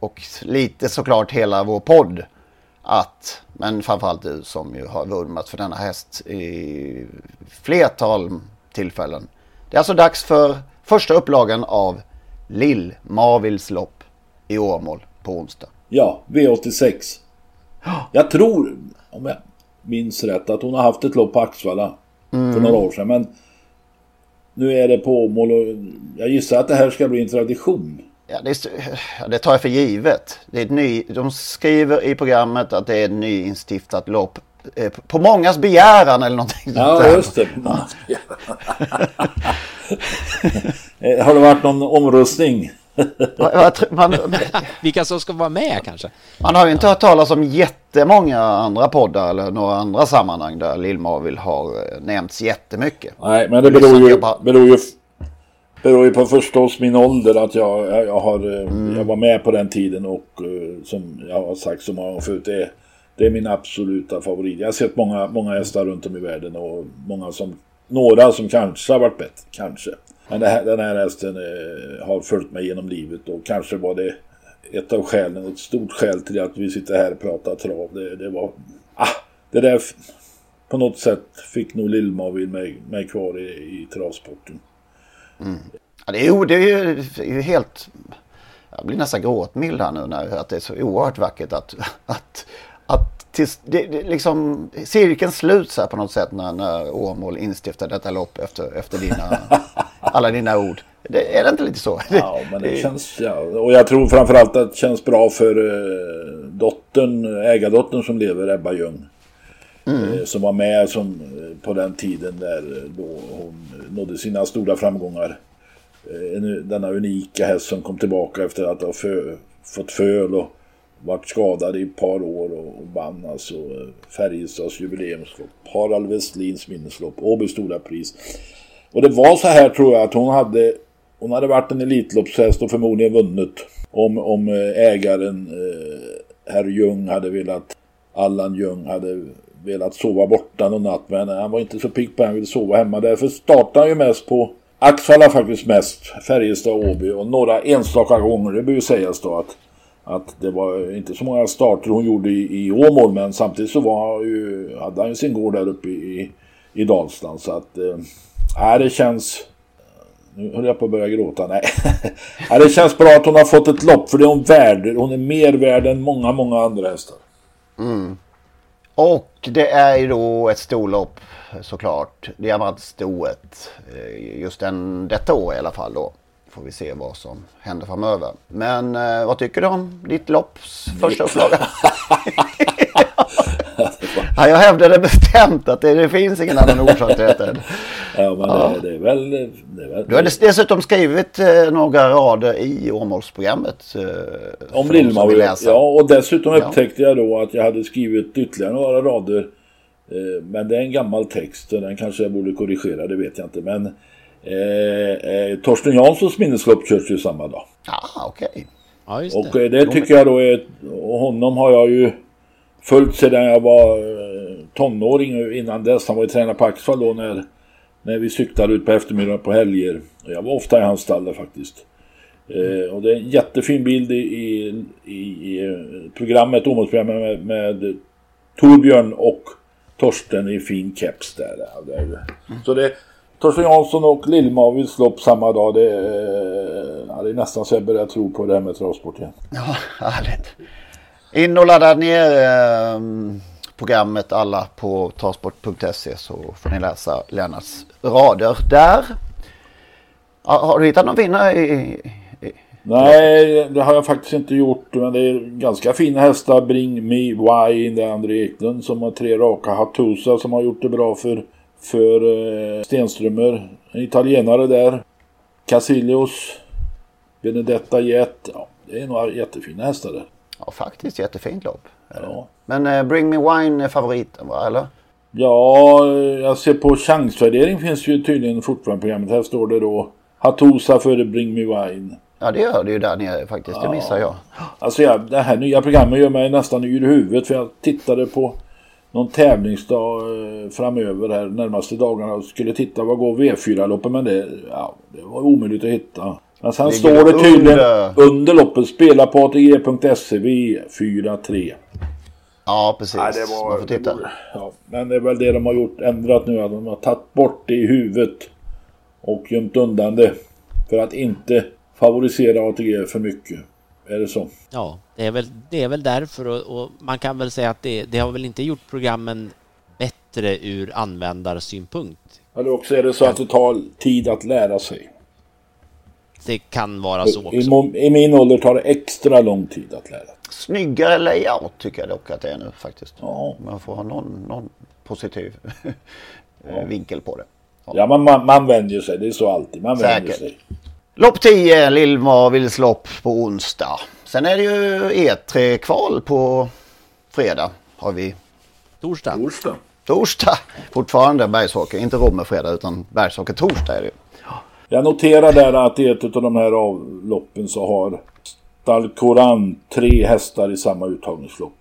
Och lite såklart hela vår podd. Att, men framförallt du som ju har vurmat för denna häst i flertal tillfällen. Det är alltså dags för första upplagan av Lill Marvils lopp i Åmål på onsdag. Ja, V86. Jag tror, om jag minns rätt, att hon har haft ett lopp på Axvalla Mm. för några år sedan. Men nu är det på Åmål och jag gissar att det här ska bli en tradition. Ja, det, är- ja, det tar jag för givet. Det är ett ny, de skriver i programmet att det är ett nyinstiftat lopp. eh, På mångas begäran eller någonting Ja, sånt där. just det. *laughs* Eh, har det varit någon omröstning? Man, *laughs* Vilka som ska vara med kanske? man har ju inte hört talas om jättemånga andra poddar eller några andra sammanhang där Lill-Marvill har eh, nämnts jättemycket. Nej, men det beror ju, beror ju, beror ju på förstås min ålder att jag, jag, jag, har, eh, Mm. jag var med på den tiden och eh, som jag har sagt så många gånger förut, det är det är min absoluta favorit. Jag har sett många, många hästar runt om i världen och många som, några som kanske har varit bättre, kanske. Men här, den här hästen eh, har följt mig genom livet och kanske var det ett av skälen, ett stort skäl till att vi sitter här och pratar trav. Det, det var, ah, det där på något sätt fick nog Lill-Marvin mig, mig kvar i, i travsporten. Mm. Ja, det, är ju, det är ju helt... Jag blir nästan gråtmild här nu när att det är så oerhört vackert att, att, att tills, det, det, liksom, cirkeln sluts här på något sätt när, när Åmål instiftar detta lopp efter, efter dina, *laughs* alla dina ord. Det, är det inte lite så? Ja, men det känns... Ja. Och jag tror framförallt att det känns bra för eh, dottern, ägardottern som lever, Ebba Ljung. Mm. Eh, som var med som, eh, på den tiden där eh, då hon nådde sina stora framgångar. Denna unika häst som kom tillbaka efter att ha fö, fått föl och varit skadad i ett par år och vann alltså Färjestads jubileumslopp, Harald Westlins minneslopp, Åby stora pris. Och det var så här tror jag att hon hade hon hade varit en elitloppshäst och förmodligen vunnit om, om ägaren eh, herr Ljung hade velat Allan Ljung hade velat sova borta någon natt men han var inte så pigg på att han ville sova hemma. Därför startade han ju mest på Axfalla faktiskt mest, Färjestad och Åby och några enstaka gånger, det bör ju sägas då att, att det var inte så många starter hon gjorde i, i Åmål men samtidigt så var han ju, hade han ju sin gård där uppe i, i Dalsland så att eh, äh, det känns nu höll jag på att börja gråta. Nej. Ja *laughs* äh, det känns bra att hon har fått ett lopp för det är hon värd. Hon är mer värd än många, många andra hästar. Mm. Och det är ju då ett storlopp såklart. Diamantstoet. Eh, just den, detta år i alla fall då. Får vi se vad som händer framöver. Men eh, vad tycker du om ditt lopps första upplaga? *laughs* *laughs* ja, jag hävdade bestämt att det, det finns ingen annan orsak till detta. *laughs* Ja, men ja. Det, det, är väl, det är väl... Du har dessutom skrivit eh, några rader i Åmålsprogrammet. Eh, Om Lillmaur, ja. Och dessutom upptäckte jag då att jag hade skrivit ytterligare några rader. Eh, men det är en gammal text och den kanske jag borde korrigera, det vet jag inte. Men eh, eh Torsten Janssons minneslopp körs ju samma dag. Ah, okej. Okay. Ja, det. Och eh, det tycker jag då är, och honom har jag ju följt sedan jag var eh, tonåring innan dess. Han var ju tränare på Axvall då när när vi cyklade ut på eftermiddagen på helger. Jag var ofta i hans stall faktiskt. Eh, och det är en jättefin bild i, i, i eh, programmet, Åmålsprogrammet med, med Torbjörn och Torsten i fin keps där. Mm. Så det Torsten Jansson och Lill-Mavis lopp samma dag. Det, eh, ja, det är nästan så jag börjar tro på det här med travsport igen. Ja, *laughs* härligt. In och ladda ner ehm, programmet alla på transport.se så får ni läsa Lennarts rader där. Har du hittat någon vinnare i, i, Nej, det har jag faktiskt inte gjort. Men det är ganska fina hästar. Bring Me Wine, det är André Eklund som har tre raka. Hattusa som har gjort det bra för, för eh, Stenströmer. En italienare där. Casilios. Benedetta Jet. Ja, det är några jättefina hästar där. Ja, faktiskt jättefint lopp. Ja. Men eh, Bring Me Wine är favoriten va, eller? Ja, jag ser på chansvärdering finns ju tydligen fortfarande programmet. Här står det då Hatosa före Bring Me Wine. Ja, det gör det ju där nere faktiskt. Det missar jag. Alltså, ja, det här nya programmet gör mig nästan i huvudet. För jag tittade på någon tävlingsdag eh, framöver här närmaste dagarna och skulle titta vad går V4-loppet men det, ja, det var omöjligt att hitta. Men sen står det tydligen under, under loppet spela på ATG.se V43. Ja, precis. Nej, det var, Man får titta. ja, men det är väl det de har gjort, ändrat nu. Att de har tagit bort det i huvudet och gömt undan det. För att inte favorisera ATG för mycket. Är det så? Ja, det är väl, det är väl därför och, och man kan väl säga att det, det har väl inte gjort programmen bättre ur användarsynpunkt. Eller också är det så att det tar tid att lära sig. Det kan vara så också. I, I min ålder tar det extra lång tid att lära. Snyggare layout tycker jag dock att det är nu faktiskt. Ja. Man får ha någon, någon positiv *laughs* ja. vinkel på det. Ja, ja man, man, man vänjer sig. Det är så alltid. Man Säkert. vänjer sig. Lopp 10, Lill-Marvils lopp på onsdag. Sen är det ju E3-kval på fredag. Har vi. Torsdag. Torsdag. Torsdag. Fortfarande Bergsåker. Inte Romme fredag utan Bergsåker torsdag är det ju. Jag noterar där att i ett av de här avloppen så har Dalkoran tre hästar i samma uttagningslopp.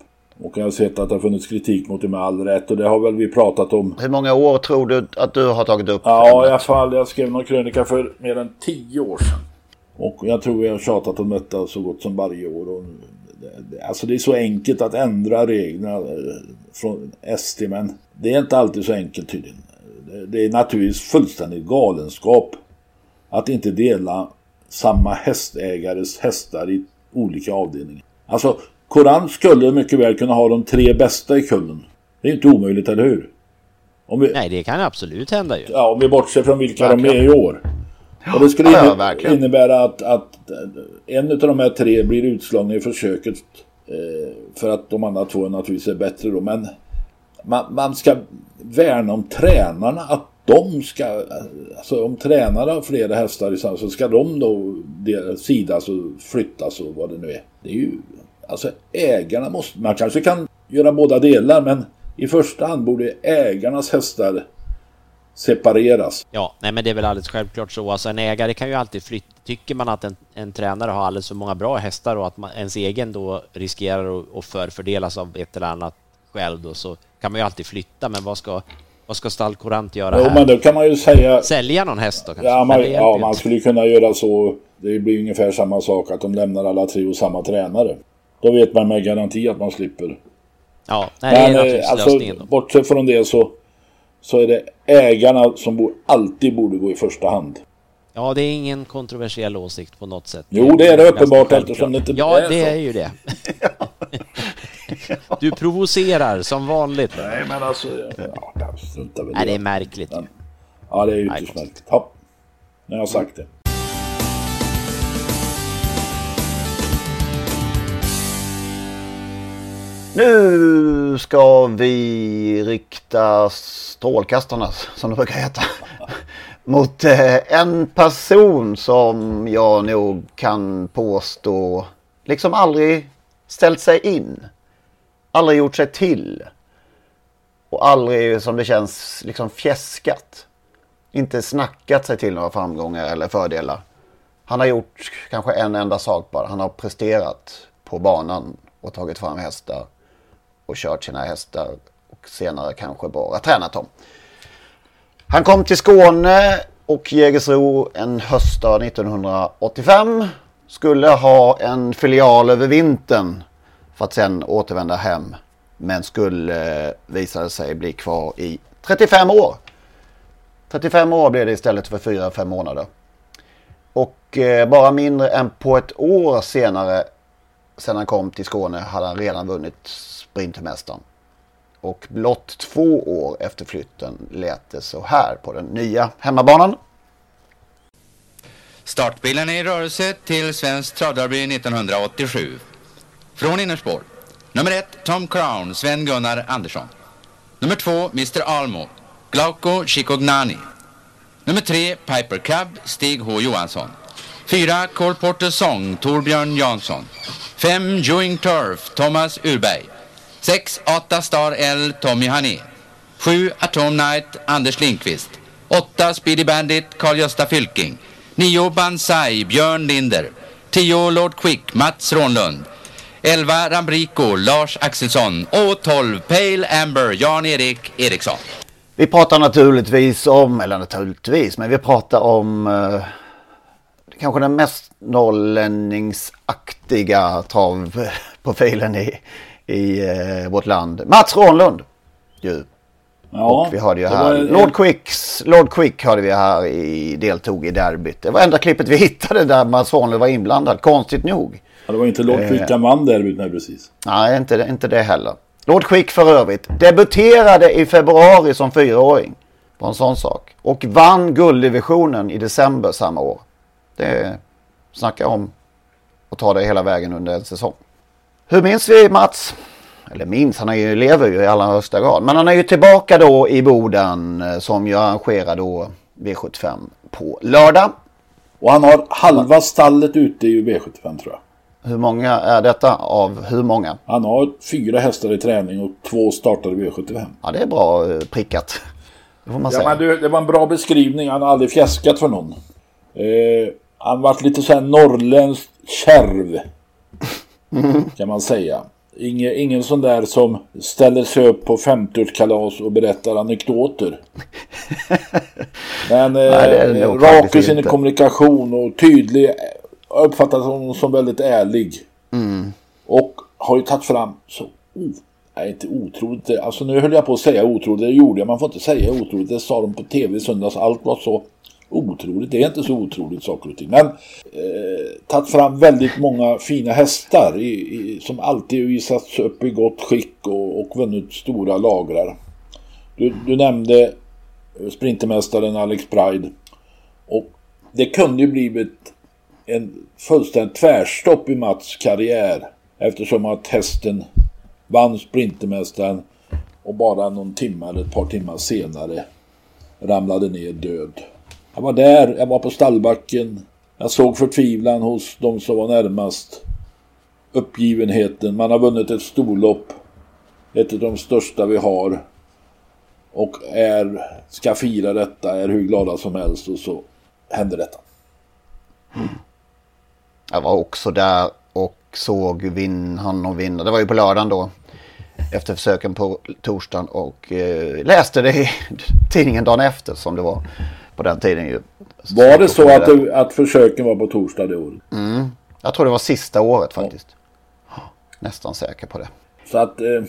Och jag har sett att det har funnits kritik mot det med all rätt och det har väl vi pratat om. Hur många år tror du att du har tagit upp? Ja, i alla fall. Jag skrev någon krönika för mer än tio år sedan. Och jag tror vi har tjatat om detta så gott som varje år. Och alltså det är så enkelt att ändra reglerna eh, från ST men det är inte alltid så enkelt tydligen. Det är naturligtvis fullständigt galenskap att inte dela samma hästägares hästar i olika avdelningar. Alltså Koran skulle mycket väl kunna ha de tre bästa i kullen. Det är inte omöjligt, eller hur? Vi... Nej, det kan absolut hända ju. Ja, om vi bortser från vilka verkligen. de är i år. Och det skulle ja, ja, innebära att, att en av de här tre blir utslagen i försöket eh, för att de andra två naturligtvis är bättre då. Men man, man ska värna om tränarna, att de ska, alltså om tränare har flera hästar i samma så ska de då sidas och flyttas och vad det nu är. Det är ju, alltså ägarna måste, man kanske kan göra båda delar men i första hand borde ägarnas hästar separeras. Ja, nej men det är väl alldeles självklart så. Alltså en ägare kan ju alltid flytta. Tycker man att en, en tränare har alldeles för många bra hästar och att man, ens egen då riskerar att, att förfördelas av ett eller annat skäl då så kan man ju alltid flytta. Men vad ska, vad ska Stall Courant göra jo, här? men då kan man ju säga... Sälja någon häst då kanske? Ja, man, ja, man skulle kunna göra så. Det blir ungefär samma sak att de lämnar alla tre och samma tränare. Då vet man med garanti att man slipper. Ja, nej, det är naturligtvis alltså, lösningen då. Bortsett från det så så är det ägarna som alltid borde gå i första hand. Ja, det är ingen kontroversiell åsikt på något sätt. Jo, det är det uppenbart eftersom det inte ja, är det så. är ju det. *laughs* *laughs* *laughs* du provocerar som vanligt. Nej, men alltså... Ja, jag struntar väl Nej, det är märkligt. Men, ja, det är ytterst märkligt. Ja, nu har jag sagt det. Nu ska vi rikta strålkastarna, som det brukar heta, *laughs* mot eh, en person som jag nog kan påstå liksom aldrig ställt sig in. Aldrig gjort sig till. Och aldrig, som det känns, liksom fjäskat. Inte snackat sig till några framgångar eller fördelar. Han har gjort kanske en enda sak bara. Han har presterat på banan och tagit fram hästar och kört sina hästar och senare kanske bara tränat dem. Han kom till Skåne och Jägersro en höstdag 1985. Skulle ha en filial över vintern för att sen återvända hem. Men skulle eh, visa sig bli kvar i 35 år. 35 år blev det istället för 4-5 månader. Och eh, bara mindre än på ett år senare, sedan han kom till Skåne, hade han redan vunnit Sprintermästaren. Och blott två år efter flytten lät det så här på den nya hemmabanan. Startbilen är i rörelse till Svensk Travderby 1987. Från innerspår. Nummer 1 Tom Crown, Sven-Gunnar Andersson. Nummer 2 Mr Almo, Glauco Chicognani. Nummer 3 Piper Cub, Stig H Johansson. 4 Colporter Song, Torbjörn Jansson. Fem, Joing Turf, Thomas Urberg. 6. Ata Star L Tommy Hané 7. Atom Knight, Anders Lindqvist 8. Speedy Bandit Carl-Gösta Fylking 9. Banzai Björn Linder 10. Lord Quick Mats Rånlund 11. Rambrico Lars Axelsson och 12. Pale Amber Jan-Erik Eriksson. Vi pratar naturligtvis om, eller naturligtvis, men vi pratar om eh, kanske den mest norrlänningsaktiga travprofilen *laughs* i, i eh, vårt land. Mats Rånlund. Ju. Ja, och vi hörde ju här. Lord, Quicks, Lord Quick hörde vi här i, deltog i derbyt. Det var enda klippet vi hittade där Mats Rånlund var inblandad. Konstigt nog. Ja, det var inte Lord eh, Quick han vann derbyt nej precis. Nej, inte, inte det heller. Lord Quick för övrigt debuterade i februari som fyraåring. På en sån sak. Och vann gulddivisionen i december samma år. Det snackar om att ta det hela vägen under en säsong. Hur minns vi Mats? Eller minns, han är ju, lever ju i allra högsta grad. Men han är ju tillbaka då i Boden eh, som ju arrangerar då V75 på lördag. Och han har halva stallet ute i V75 tror jag. Hur många är detta av hur många? Han har fyra hästar i träning och två startade V75. Ja, det är bra eh, prickat. Det får man ja, säga. Men du, det var en bra beskrivning. Han har aldrig fjäskat för någon. Eh, han varit lite så här norrländskt kärv. *laughs* Kan man säga. Ingen, ingen sån där som ställer sig upp på 50-årskalas och berättar anekdoter. *laughs* Men eh, rak i sin kommunikation och tydlig. Jag uppfattar honom som väldigt ärlig. Mm. Och har ju tagit fram så oh, nej, inte otroligt. Alltså nu höll jag på att säga otroligt. Det gjorde jag. Man får inte säga otroligt. Det sa de på tv i söndags. Allt var så otroligt. Det är inte så otroligt saker och ting. Men eh, tagit fram väldigt många fina hästar i, i, som alltid visats upp i gott skick och, och vunnit stora lagrar. Du, du nämnde sprintermästaren Alex Pride. Och det kunde ju blivit en fullständigt tvärstopp i Mats karriär. Eftersom att hästen vann sprintermästaren och bara någon timme eller ett par timmar senare ramlade ner död. Jag var där, jag var på stallbacken. Jag såg förtvivlan hos de som var närmast. Uppgivenheten, man har vunnit ett storlopp. Ett av de största vi har. Och är, ska fira detta, är hur glada som helst och så händer detta. Mm. Jag var också där och såg vin, honom vinna. Det var ju på lördagen då. Efter försöken på torsdagen och eh, läste det i *laughs* tidningen dagen efter som det var på den tiden ju. Var det så att, det, att försöken var på torsdag det året? Mm. Jag tror det var sista året faktiskt. Ja. Nästan säker på det. Så att eh,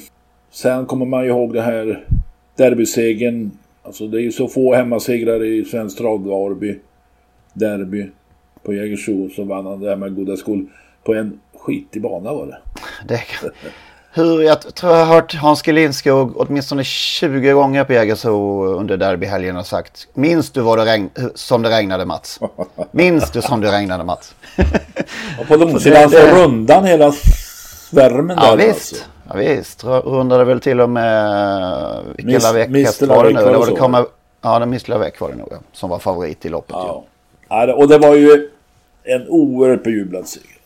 sen kommer man ju ihåg det här derbysegen. Alltså det är ju så få hemmasegrar i svensk travderby. Derby på Jägersro så vann han det här med goda skol på en skitig bana var det. det hur, jag tror jag har hört Hans G Lindskog åtminstone 20 gånger på Jägersro under derbyhelgen har sagt Minns du vad det regn, som det regnade Mats? *laughs* Minns du som det regnade Mats? och på långsidan så rundan hela svärmen ja, där visst. Alltså. Ja visst, rundade väl till och med vilka veck var det nu? Det var det kommer, ja, den Mistla Väck var det nog som var favorit i loppet. Ja. ja. och det var ju en oerhört bejublad seger.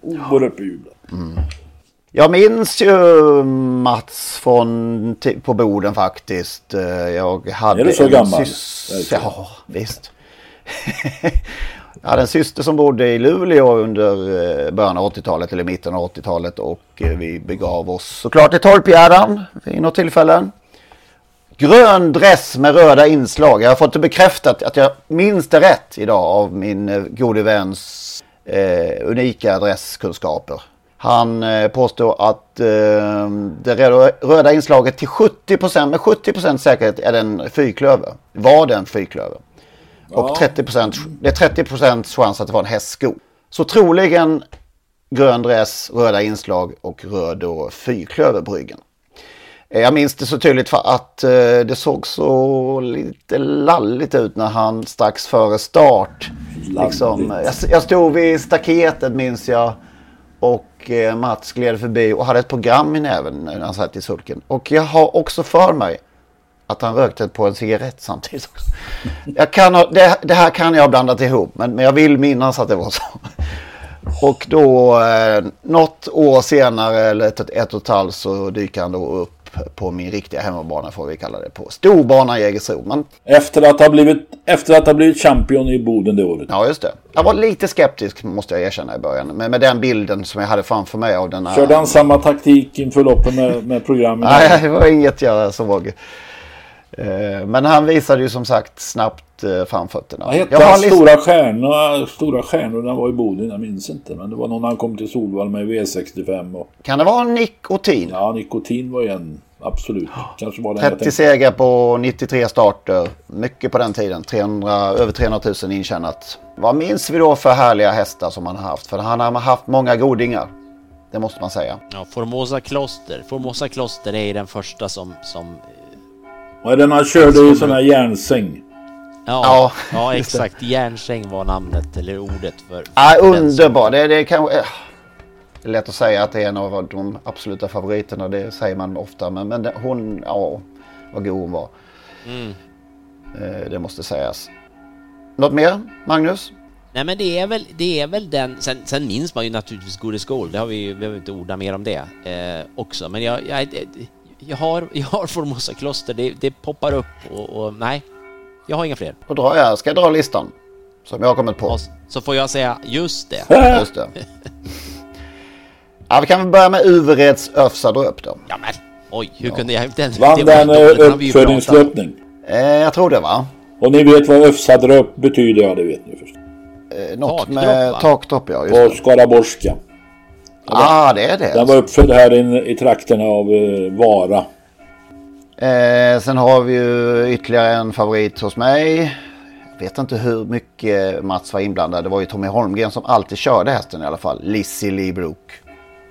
Oerhört bejublad. Mm. Jag minns ju Mats från på Boden faktiskt. Eh, jag hade är du så gammal? Ja, visst. *laughs* jag hade en syster som bodde i Luleå under eh, början av 80-talet eller mitten av 80-talet och eh, vi begav oss såklart till Torpgärdan vid något tillfälle. Grön dress med röda inslag. Jag har fått det bekräftat att jag minns det rätt idag av min gode väns eh, unika adresskunskaper. Han eh, påstår att eh, det röda inslaget till 70% med 70% säkerhet är den fyrklöver. Var det en fyrklöver? Och 30 det är 30% chans att det var en hästsko. Så troligen grön dress, röda inslag och röd och fyrklöver på ryggen. Eh, jag minns det så tydligt för att eh, det såg så lite lalligt ut när han strax före start. Liksom, jag, jag stod vid staketet minns jag. Och eh, Mats gled förbi och hade ett program i näven när han satt i sulken. Och jag har också för mig att han rökte på en cigarett samtidigt. *laughs* Jag kan ha, det, det, här kan jag ha blandat ihop men, men jag vill minnas att det var så. Och då eh, något år senare eller ett, ett och ett halvt så dyker han då upp på min riktiga hemmabana får vi kalla det på. Storbanan Jägersro. Man... Efter att ha blivit, efter att ha blivit champion i Boden det året. Ja just det. Jag var lite skeptisk måste jag erkänna i början. Men med den bilden som jag hade framför mig av den här... Körde han samma taktik inför loppet med, med programmet? Nej det var inget jag såg. Eh, men han visade ju som sagt snabbt eh, framfötterna. Vad hette han stora stjärnorna? Stora stjärnorna var i Boden, jag minns inte. Men det var någon han kom till Solvall med V65. Och... Kan det vara Nikotin? Ja, Nikotin var ju en. Absolut. Kanske var den 30 segrar på 93 starter. Mycket på den tiden. 300, över 300 000 intjänat. Vad minns vi då för härliga hästar som han har haft? För han har haft många godingar. Det måste man säga. Ja, Formosa Kloster. Formosa Kloster är den första som, som och den han körde i sån här järnsäng. Ja, ja, ja exakt. Järnsäng var namnet eller ordet för... för ja, underbar. Det, det, kan, det är lätt att säga att det är en av de absoluta favoriterna. Det säger man ofta. Men, men hon, ja, vad god hon var. Mm. Eh, det måste sägas. Något mer, Magnus? Nej men det är väl, det är väl den, sen, sen minns man ju naturligtvis Gode Skål, det har vi ju, vi behöver inte orda mer om det eh, också, men jag, jag, jag har, jag har Formosa kloster, det, det poppar upp och, och, nej, jag har inga fler. Då drar jag, ska jag dra listan? Som jag har kommit på. så får jag säga just det. Just det. Ja, vi kan väl börja med Uvereds Öfsadröp då. Ja men oj, hur kunde jag... Den, Vann det var den uppföljningslöpning. Eh, jag tror det va? Och ni vet vad Öfsadröp betyder? Ja, det vet ni först. Eh, något Takdropp, med va? takdropp ja. Just På det. skaraborgska. Ah, det är det. Den var uppfödd här in, i trakterna av eh, Vara. Eh, sen har vi ju ytterligare en favorit hos mig. Jag vet inte hur mycket Mats var inblandad. Det var ju Tommy Holmgren som alltid körde hästen i alla fall. Lizzie Leebrook.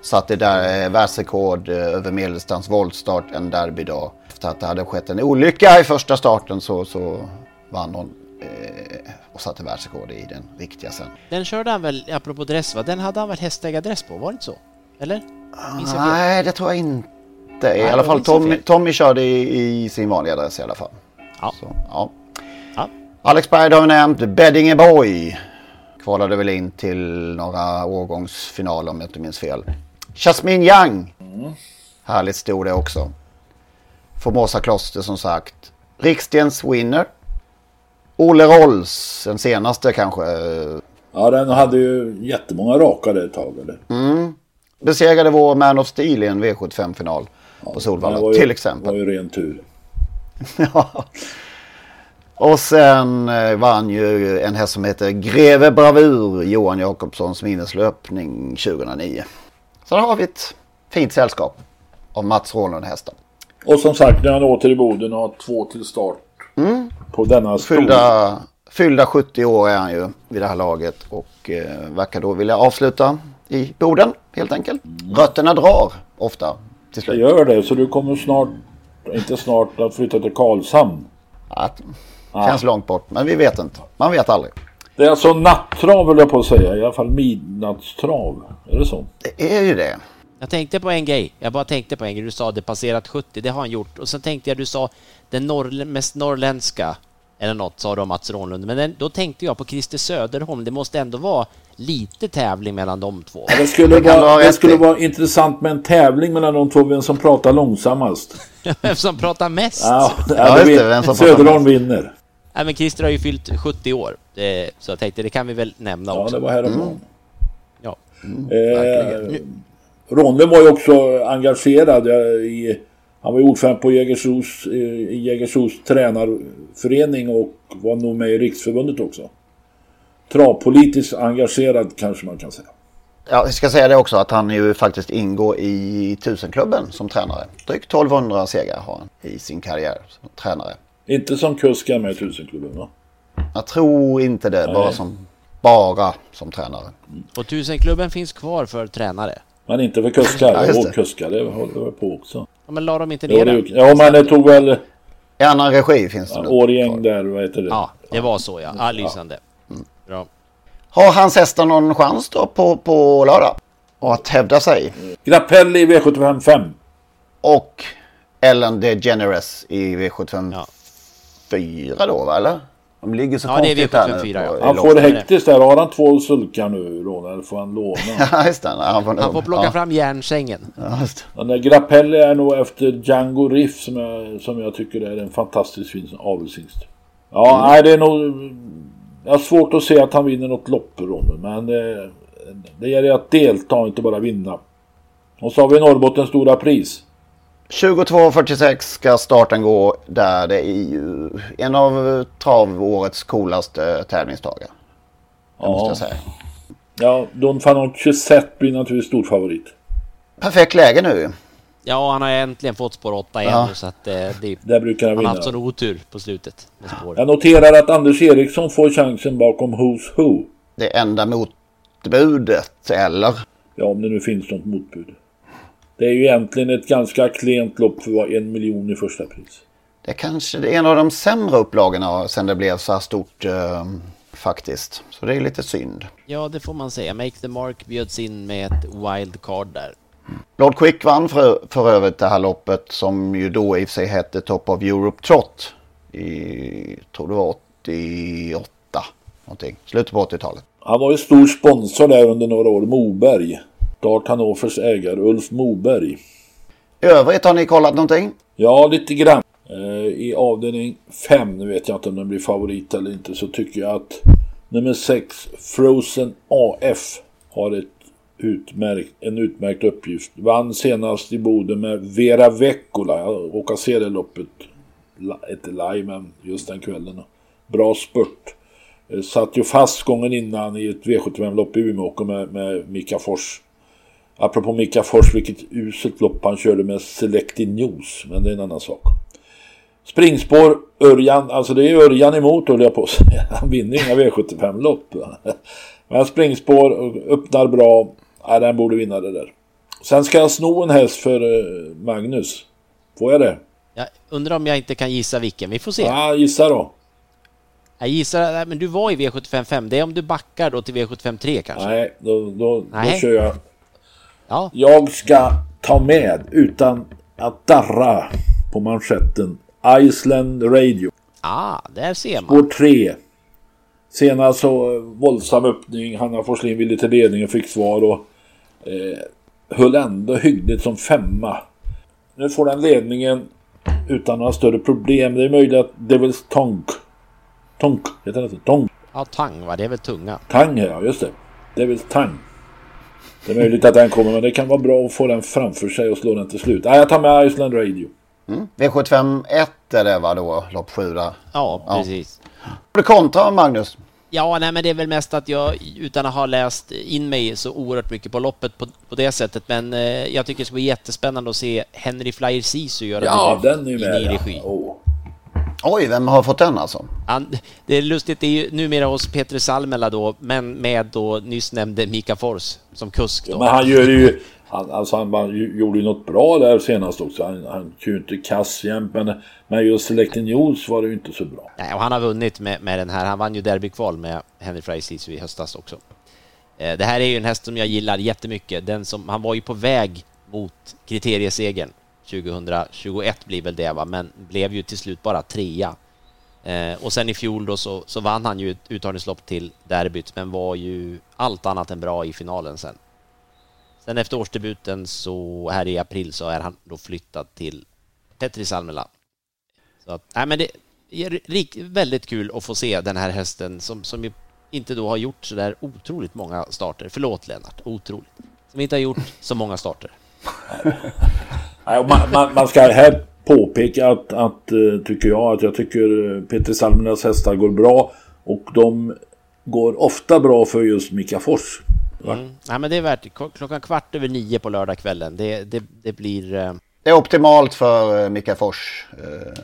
Satte där eh, världsrekord eh, över medeldistans voltstart en derbydag. Efter att det hade skett en olycka i första starten så, så vann hon eh, och satte världsrekord i den riktiga sen. Den körde han väl, apropå dress va, den hade han väl hästägardress på, var det inte så? Eller? Nej, det tror jag inte. I Nej, alla då fall Tommy. Tommy körde i, i sin vanliga adress i alla fall. Ja. Så, ja. Ja. Alex Berg har vi nämnt. Beddinge Boy. Kvalade väl in till några årgångsfinaler om jag inte minns fel. Jasmine Young. Härligt stod det också. Formosa Kloster som sagt. Rikstens Winner. Ole Rolls, den senaste kanske. Ja, den hade ju jättemånga raka där ett tag. Eller? Mm. Besegrade vår Man of Steel i en V75-final på Det Solvalla till exempel. var ju ren tur. *laughs* Ja. Och sen eh, vann ju en häst som heter Greve Bravur, Johan Jakobssons minneslöpning 2009. Så där har vi ett fint sällskap av Mats Rånlund hästar. Och som sagt, när han åter i Boden och har två till start på denna stor... Fyllda, fyllda 70 år är han ju vid det här laget och eh, verkar då vilja avsluta i Boden helt enkelt. Rötterna drar ofta till Det slut. gör det, så du kommer snart, inte snart, att flytta till Karlshamn. Att, känns långt bort, men vi vet inte. Man vet aldrig. Det är alltså nattrav höll jag på att säga, i alla fall midnattstrav. Är det så? Det är ju det. Jag tänkte på en grej. Jag bara tänkte på en grej. Du sa det passerat 70, det har han gjort. Och sen tänkte jag, du sa den norr, mest norrländska eller något sa du om Mats Rånlund. Men den, då tänkte jag på Christer Söderholm. Det måste ändå vara lite tävling mellan de två. Ja, det skulle, Det vara, det skulle vara intressant med en tävling mellan de två, vem som pratar långsammast. *laughs* Vem som pratar mest? Ja, Ja, ja, Söderholm vinner. Nej, men Christer har ju fyllt 70 år. Eh, Så jag tänkte, det kan vi väl nämna Ja, också. det var häromdagen. Ja. Eh, Ronlund var ju också engagerad eh, i... Han var ordförande på Jägersros, eh, i Jägersros tränarförening och var nog med i Riksförbundet också. Travpolitiskt engagerad kanske man kan säga. Ja, jag ska säga det också att han ju faktiskt ingår i tusenklubben som tränare. Drygt 1200 segrar har han i sin karriär som tränare. Inte som kusk med i tusenklubben va? Jag tror inte det, bara som, bara som tränare. Och tusenklubben finns kvar för tränare. Men inte för kuskar. *laughs* Ja, och kuskar, det håller på också. Ja, men la de inte Jo, ner det, den? ja men det tog väl I annan regi finns det ja. Årgäng där, vad heter det? Ja, det var så ja. ja lysande. Bra. Har hans hästar någon chans då på, på lördag? Och att hävda sig? Grappelli i V75 5. Och Ellen DeGeneres i V75 Ja. 4 då va, eller? De ligger så Ja, det är konstigt här V75 nu på- ja. Han får Hektis där. Har han två sulkar nu, Ronald? Eller får han låna? *laughs* Ja, just det. Han får, Han får plocka ja. fram järnsängen. Ja, just det. Den där Grappelli är nog efter Django Riff som jag, som jag tycker är en fantastiskt fin avelshingst. Ja, nej det är nog... Jag har svårt att se att han vinner något lopp, Ronny, men det, det gäller att delta, inte bara vinna. Och så har vi Norrbottens stora pris. 22.46 ska starten gå där det är ju en av travårets coolaste tävlingsdagar. Det måste jag säga. Ja, Don Fanucci Zet blir naturligtvis stor favorit. Perfekt läge nu. Ja, han har äntligen fått spår 8 igen Ja. så att eh, det, Där brukar han han har haft sån otur på slutet med spår. Jag noterar att Anders Eriksson får chansen bakom Who's Who. Det enda motbudet, eller? Ja, om det nu finns något motbud. Det är ju egentligen ett ganska klent lopp för att vara en miljon i första pris. Det är kanske det är en av de sämre upplagorna sen det blev så här stort eh, faktiskt. Så det är lite synd. Ja, det får man säga. Make the Mark bjöds in med ett wildcard där. Lord Quick vann för, för övrigt det här loppet som ju då i och för sig hette Top of Europe Trot. I, tror det var 88 någonting. Slutet på 80-talet. Han var ju stor sponsor där under några år, Moberg. Dart Hannovers ägare Ulf Moberg. Övrigt har ni kollat någonting? Ja, lite grann. Eh, I avdelning 5, nu vet jag inte om den blir favorit eller inte, så tycker jag att nummer 6, Frozen AF, har ett utmärkt, en utmärkt uppgift. Vann senast i Boden med Vera Veckola. Jag råkade se det loppet, inte live men just den kvällen. Bra spurt. Eh, satt ju fast gången innan i ett V75-lopp i Umeå med, med Mika Fors. Apropå Mika Fors, vilket uselt lopp han körde med Selected News. Men det är en annan sak. Springspår, Örjan, alltså det är Örjan emot höll jag på att säga. *laughs* Han vinner inga V75-lopp. *laughs* Men springspår, öppnar bra. Ja, den borde vinna det där. Sen ska jag sno en häst för eh, Magnus. Får jag det? Jag undrar om jag inte kan gissa vilken. Vi får se. Ja, gissa då. Jag gissar, men du var i V75 5. Det är om du backar då till V75 3 kanske? Nej, då, då, Nej. då kör jag. Ja. Jag ska ta med, utan att darra på manschetten, Iceland Radio. Ah, där ser man. Spår 3. Senast så eh, våldsam öppning. Hanna Forslin ville till ledningen, fick svar och eh, höll ändå hyggligt som femma. Nu får den ledningen utan några större problem. Det är möjligt att Devils Tonk. Tonk, heter det så? Tonk. Ja, tang va? Det är väl tunga? Tang, ja just det. Devils Tang. Det är möjligt att den kommer, men det kan vara bra att få den framför sig och slå den till slut. Nej, jag tar med Iceland Radio. Mm. V75 1 är det va då, lopp 7 där? Ja, precis. Ja. Kontra Magnus? Ja, nej men det är väl mest att jag utan att ha läst in mig så oerhört mycket på loppet på, på det sättet. Men eh, jag tycker det ska bli jättespännande att se Henry Flyer Sisu göra Ja, debut den är ju i med. ny ja. regi. Oj, vem har fått den alltså? Det är lustigt, det är ju numera hos Peter Salmela då, men med då nyss nämnde Mika Fors som kusk då. Men han gör ju... Han, alltså han, han gjorde ju något bra där senast också. Han, han kör ju inte kass jämt, men, men just Selected News var det ju inte så bra. Nej, och han har vunnit med, med den här. Han vann ju derbykval med Henry Sisu i höstas också. Eh, Det här är ju en häst som jag gillar jättemycket. Den som, han var ju på väg mot kriteriesegern 2021 blir väl det va, men blev ju till slut bara trea. Eh, och sen i fjol då så, så vann han ju ett uttagningslopp till derbyt, men var ju allt annat än bra i finalen sen. Sen efter årsdebuten så här i april så är han då flyttad till Petri Salmela. Så att, nej men det är rik, väldigt kul att få se den här hästen som, som ju inte då har gjort så där otroligt många starter. Förlåt Lennart, otroligt. Som inte har gjort så många starter. *laughs* Man, man, man ska här påpeka att, att eh, tycker jag, att jag tycker eh, Peter Salmenas hästar går bra och de går ofta bra för just Mika Fors. Mm. Nej, men det är värt K- klockan kvart över nio på lördagskvällen. Det, det, det blir... eh, Det är optimalt för Mika Fors. Uh,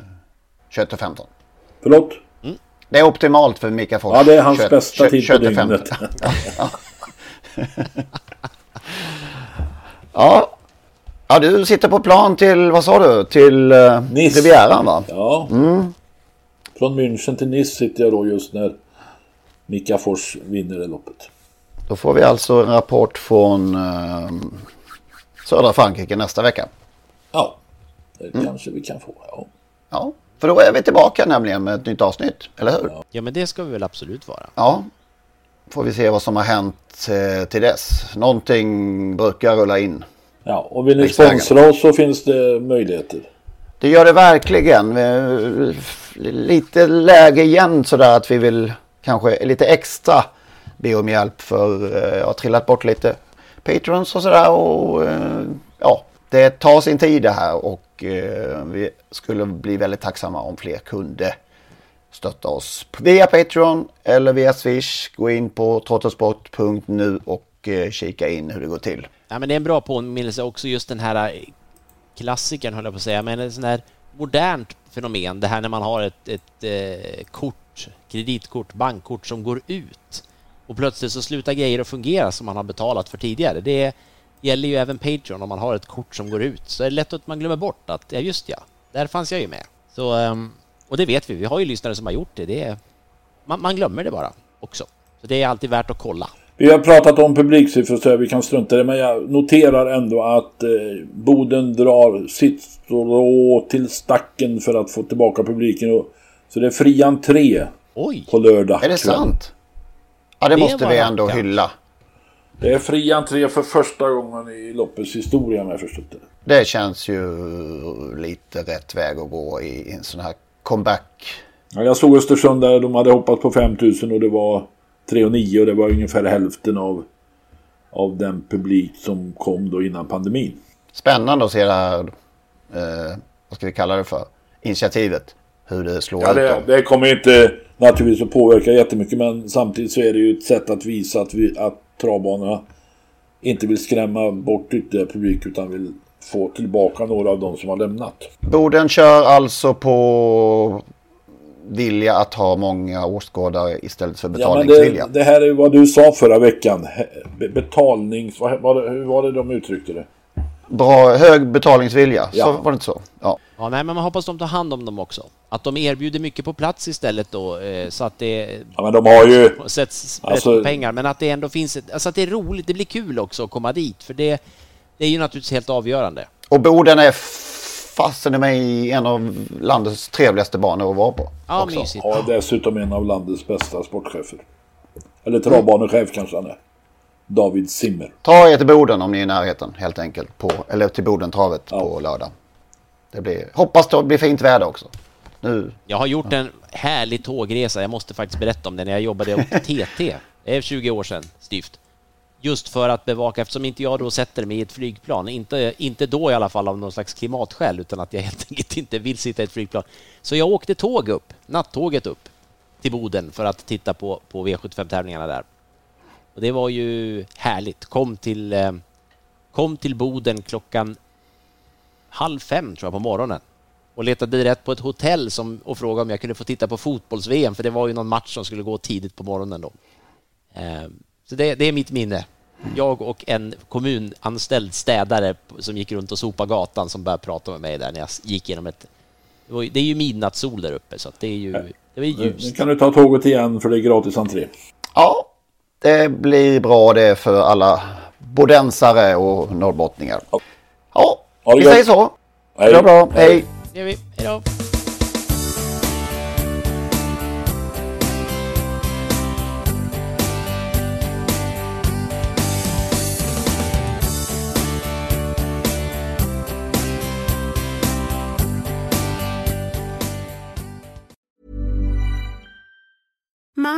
21 och 15. Förlåt? Det är optimalt för Mika Fors. Ja, det är hans 21 bästa tid på 21 och 15. dygnet. *laughs* Ja. *laughs* *laughs* ja. Ja, du sitter på plan till, vad sa du? Till uh, Nice. Rivieran va? Ja. Mm. Från München till Nice sitter jag då just när Mika Fors vinner det loppet. Då får vi alltså en rapport från uh, södra Frankrike nästa vecka. Ja, det kanske vi kan få. Ja. Ja, för då är vi tillbaka nämligen med ett nytt avsnitt, eller hur? Ja, men det ska vi väl absolut vara. Ja, får vi se vad som har hänt eh, till dess. Någonting brukar rulla in. Ja, och vill ni sponsra oss så finns det möjligheter. Det gör det verkligen. Vi- Lite läge igen sådär att vi vill kanske lite extra be om hjälp för eh, jag har trillat bort lite patrons och sådär och eh, ja, det tar sin tid det här och eh, vi skulle bli väldigt tacksamma om fler kunde stötta oss via Patreon eller via Swish. Gå in på trottosport.nu och eh, kika in hur det går till. Ja, men det är en bra påminnelse också just den här eh, klassikern höll jag på att säga, men ett sånt här modernt fenomen, det här när man har ett, ett eh, kort, kreditkort, bankkort som går ut och plötsligt så slutar grejer att fungera som man har betalat för tidigare. Det gäller ju även Patreon om man har ett kort som går ut. Så är det lätt att man glömmer bort att, ja just ja, där fanns jag ju med. Så, ehm, och det vet vi, vi har ju lyssnare som har gjort det. det är, man, man glömmer det bara också. Så det är alltid värt att kolla. Vi har pratat om publiksiffror så vi kan strunta i det. Men jag noterar ändå att eh, Boden drar sitt strå till stacken för att få tillbaka publiken. Och, så det är fri entré Oj. på lördag. Är det kväll. sant? Ja, det, Det måste vi ändå rackarns. hylla. Det är fri entré för första gången i loppets historia om jag förstått det. Det känns ju lite rätt väg att gå i en sån här comeback. Ja, jag såg Östersund där de hade hoppat på 5000 och det var 3 och 9 och det var ungefär hälften av av den publik som kom då innan pandemin. Spännande att se det här, eh, vad ska vi kalla det för, initiativet. Hur det slår Ja, ut det, dem. det kommer inte naturligtvis att påverka jättemycket men samtidigt så är det ju ett sätt att visa att, vi, att travbanorna inte vill skrämma bort ytterligare publik utan vill få tillbaka några av de som har lämnat. Boden kör alltså på vilja att ha många åskådare istället för Ja, men betalningsvilja. det, det här är vad du sa förra veckan. Betalnings... Vad, vad, hur var det de uttryckte det? Bra, hög betalningsvilja, Ja. så var det inte så? Ja. Ja, nej, men man hoppas de tar hand om dem också. Att de erbjuder mycket på plats istället då, eh, så att det Ja, men de har ju... sätts Alltså- pengar, men att det ändå finns ett, alltså att det är roligt, det blir kul också att komma dit, för det, det är ju naturligtvis helt avgörande. Och Boden är fasen i mig en av landets trevligaste banor att vara på. Ja, också. mysigt. Har dessutom en av landets bästa sportchefer. Eller travbanechef kanske han är. David Simmer. Ta er till Boden om ni är i närheten helt enkelt. På, eller till Bodentravet på lördag. Det blir, hoppas det blir fint väder också. Nu, Jag har gjort en härlig tågresa, jag måste faktiskt berätta om det, när jag jobbade åt *laughs* TT. Det är 20 år sedan, styvt. Just för att bevaka, eftersom inte jag då sätter mig i ett flygplan, inte, inte då i alla fall av någon slags klimatskäl, utan att jag helt *laughs* enkelt inte vill sitta i ett flygplan. Så jag åkte tåg upp, nattåget upp till Boden för att titta på, på V75-tävlingarna där. Och det var ju härligt. Kom till, eh, kom till Boden klockan halv fem tror jag på morgonen och letade rätt på ett hotell som, och frågade om jag kunde få titta på fotbolls-VM, för det var ju någon match som skulle gå tidigt på morgonen då. Eh, så det, det är mitt minne. Jag och en kommunanställd städare som gick runt och sopade gatan som började prata med mig där när jag gick genom ett... Det, var, det är ju midnattssol där uppe, så att det är ju det var ju Nu ljust. kan du ta tåget igen för det är gratis entré. ja, det blir bra det för alla bodensare och norrbottningar. Ja, det vi säger så. Hej. Det var bra. Hej. Hej då!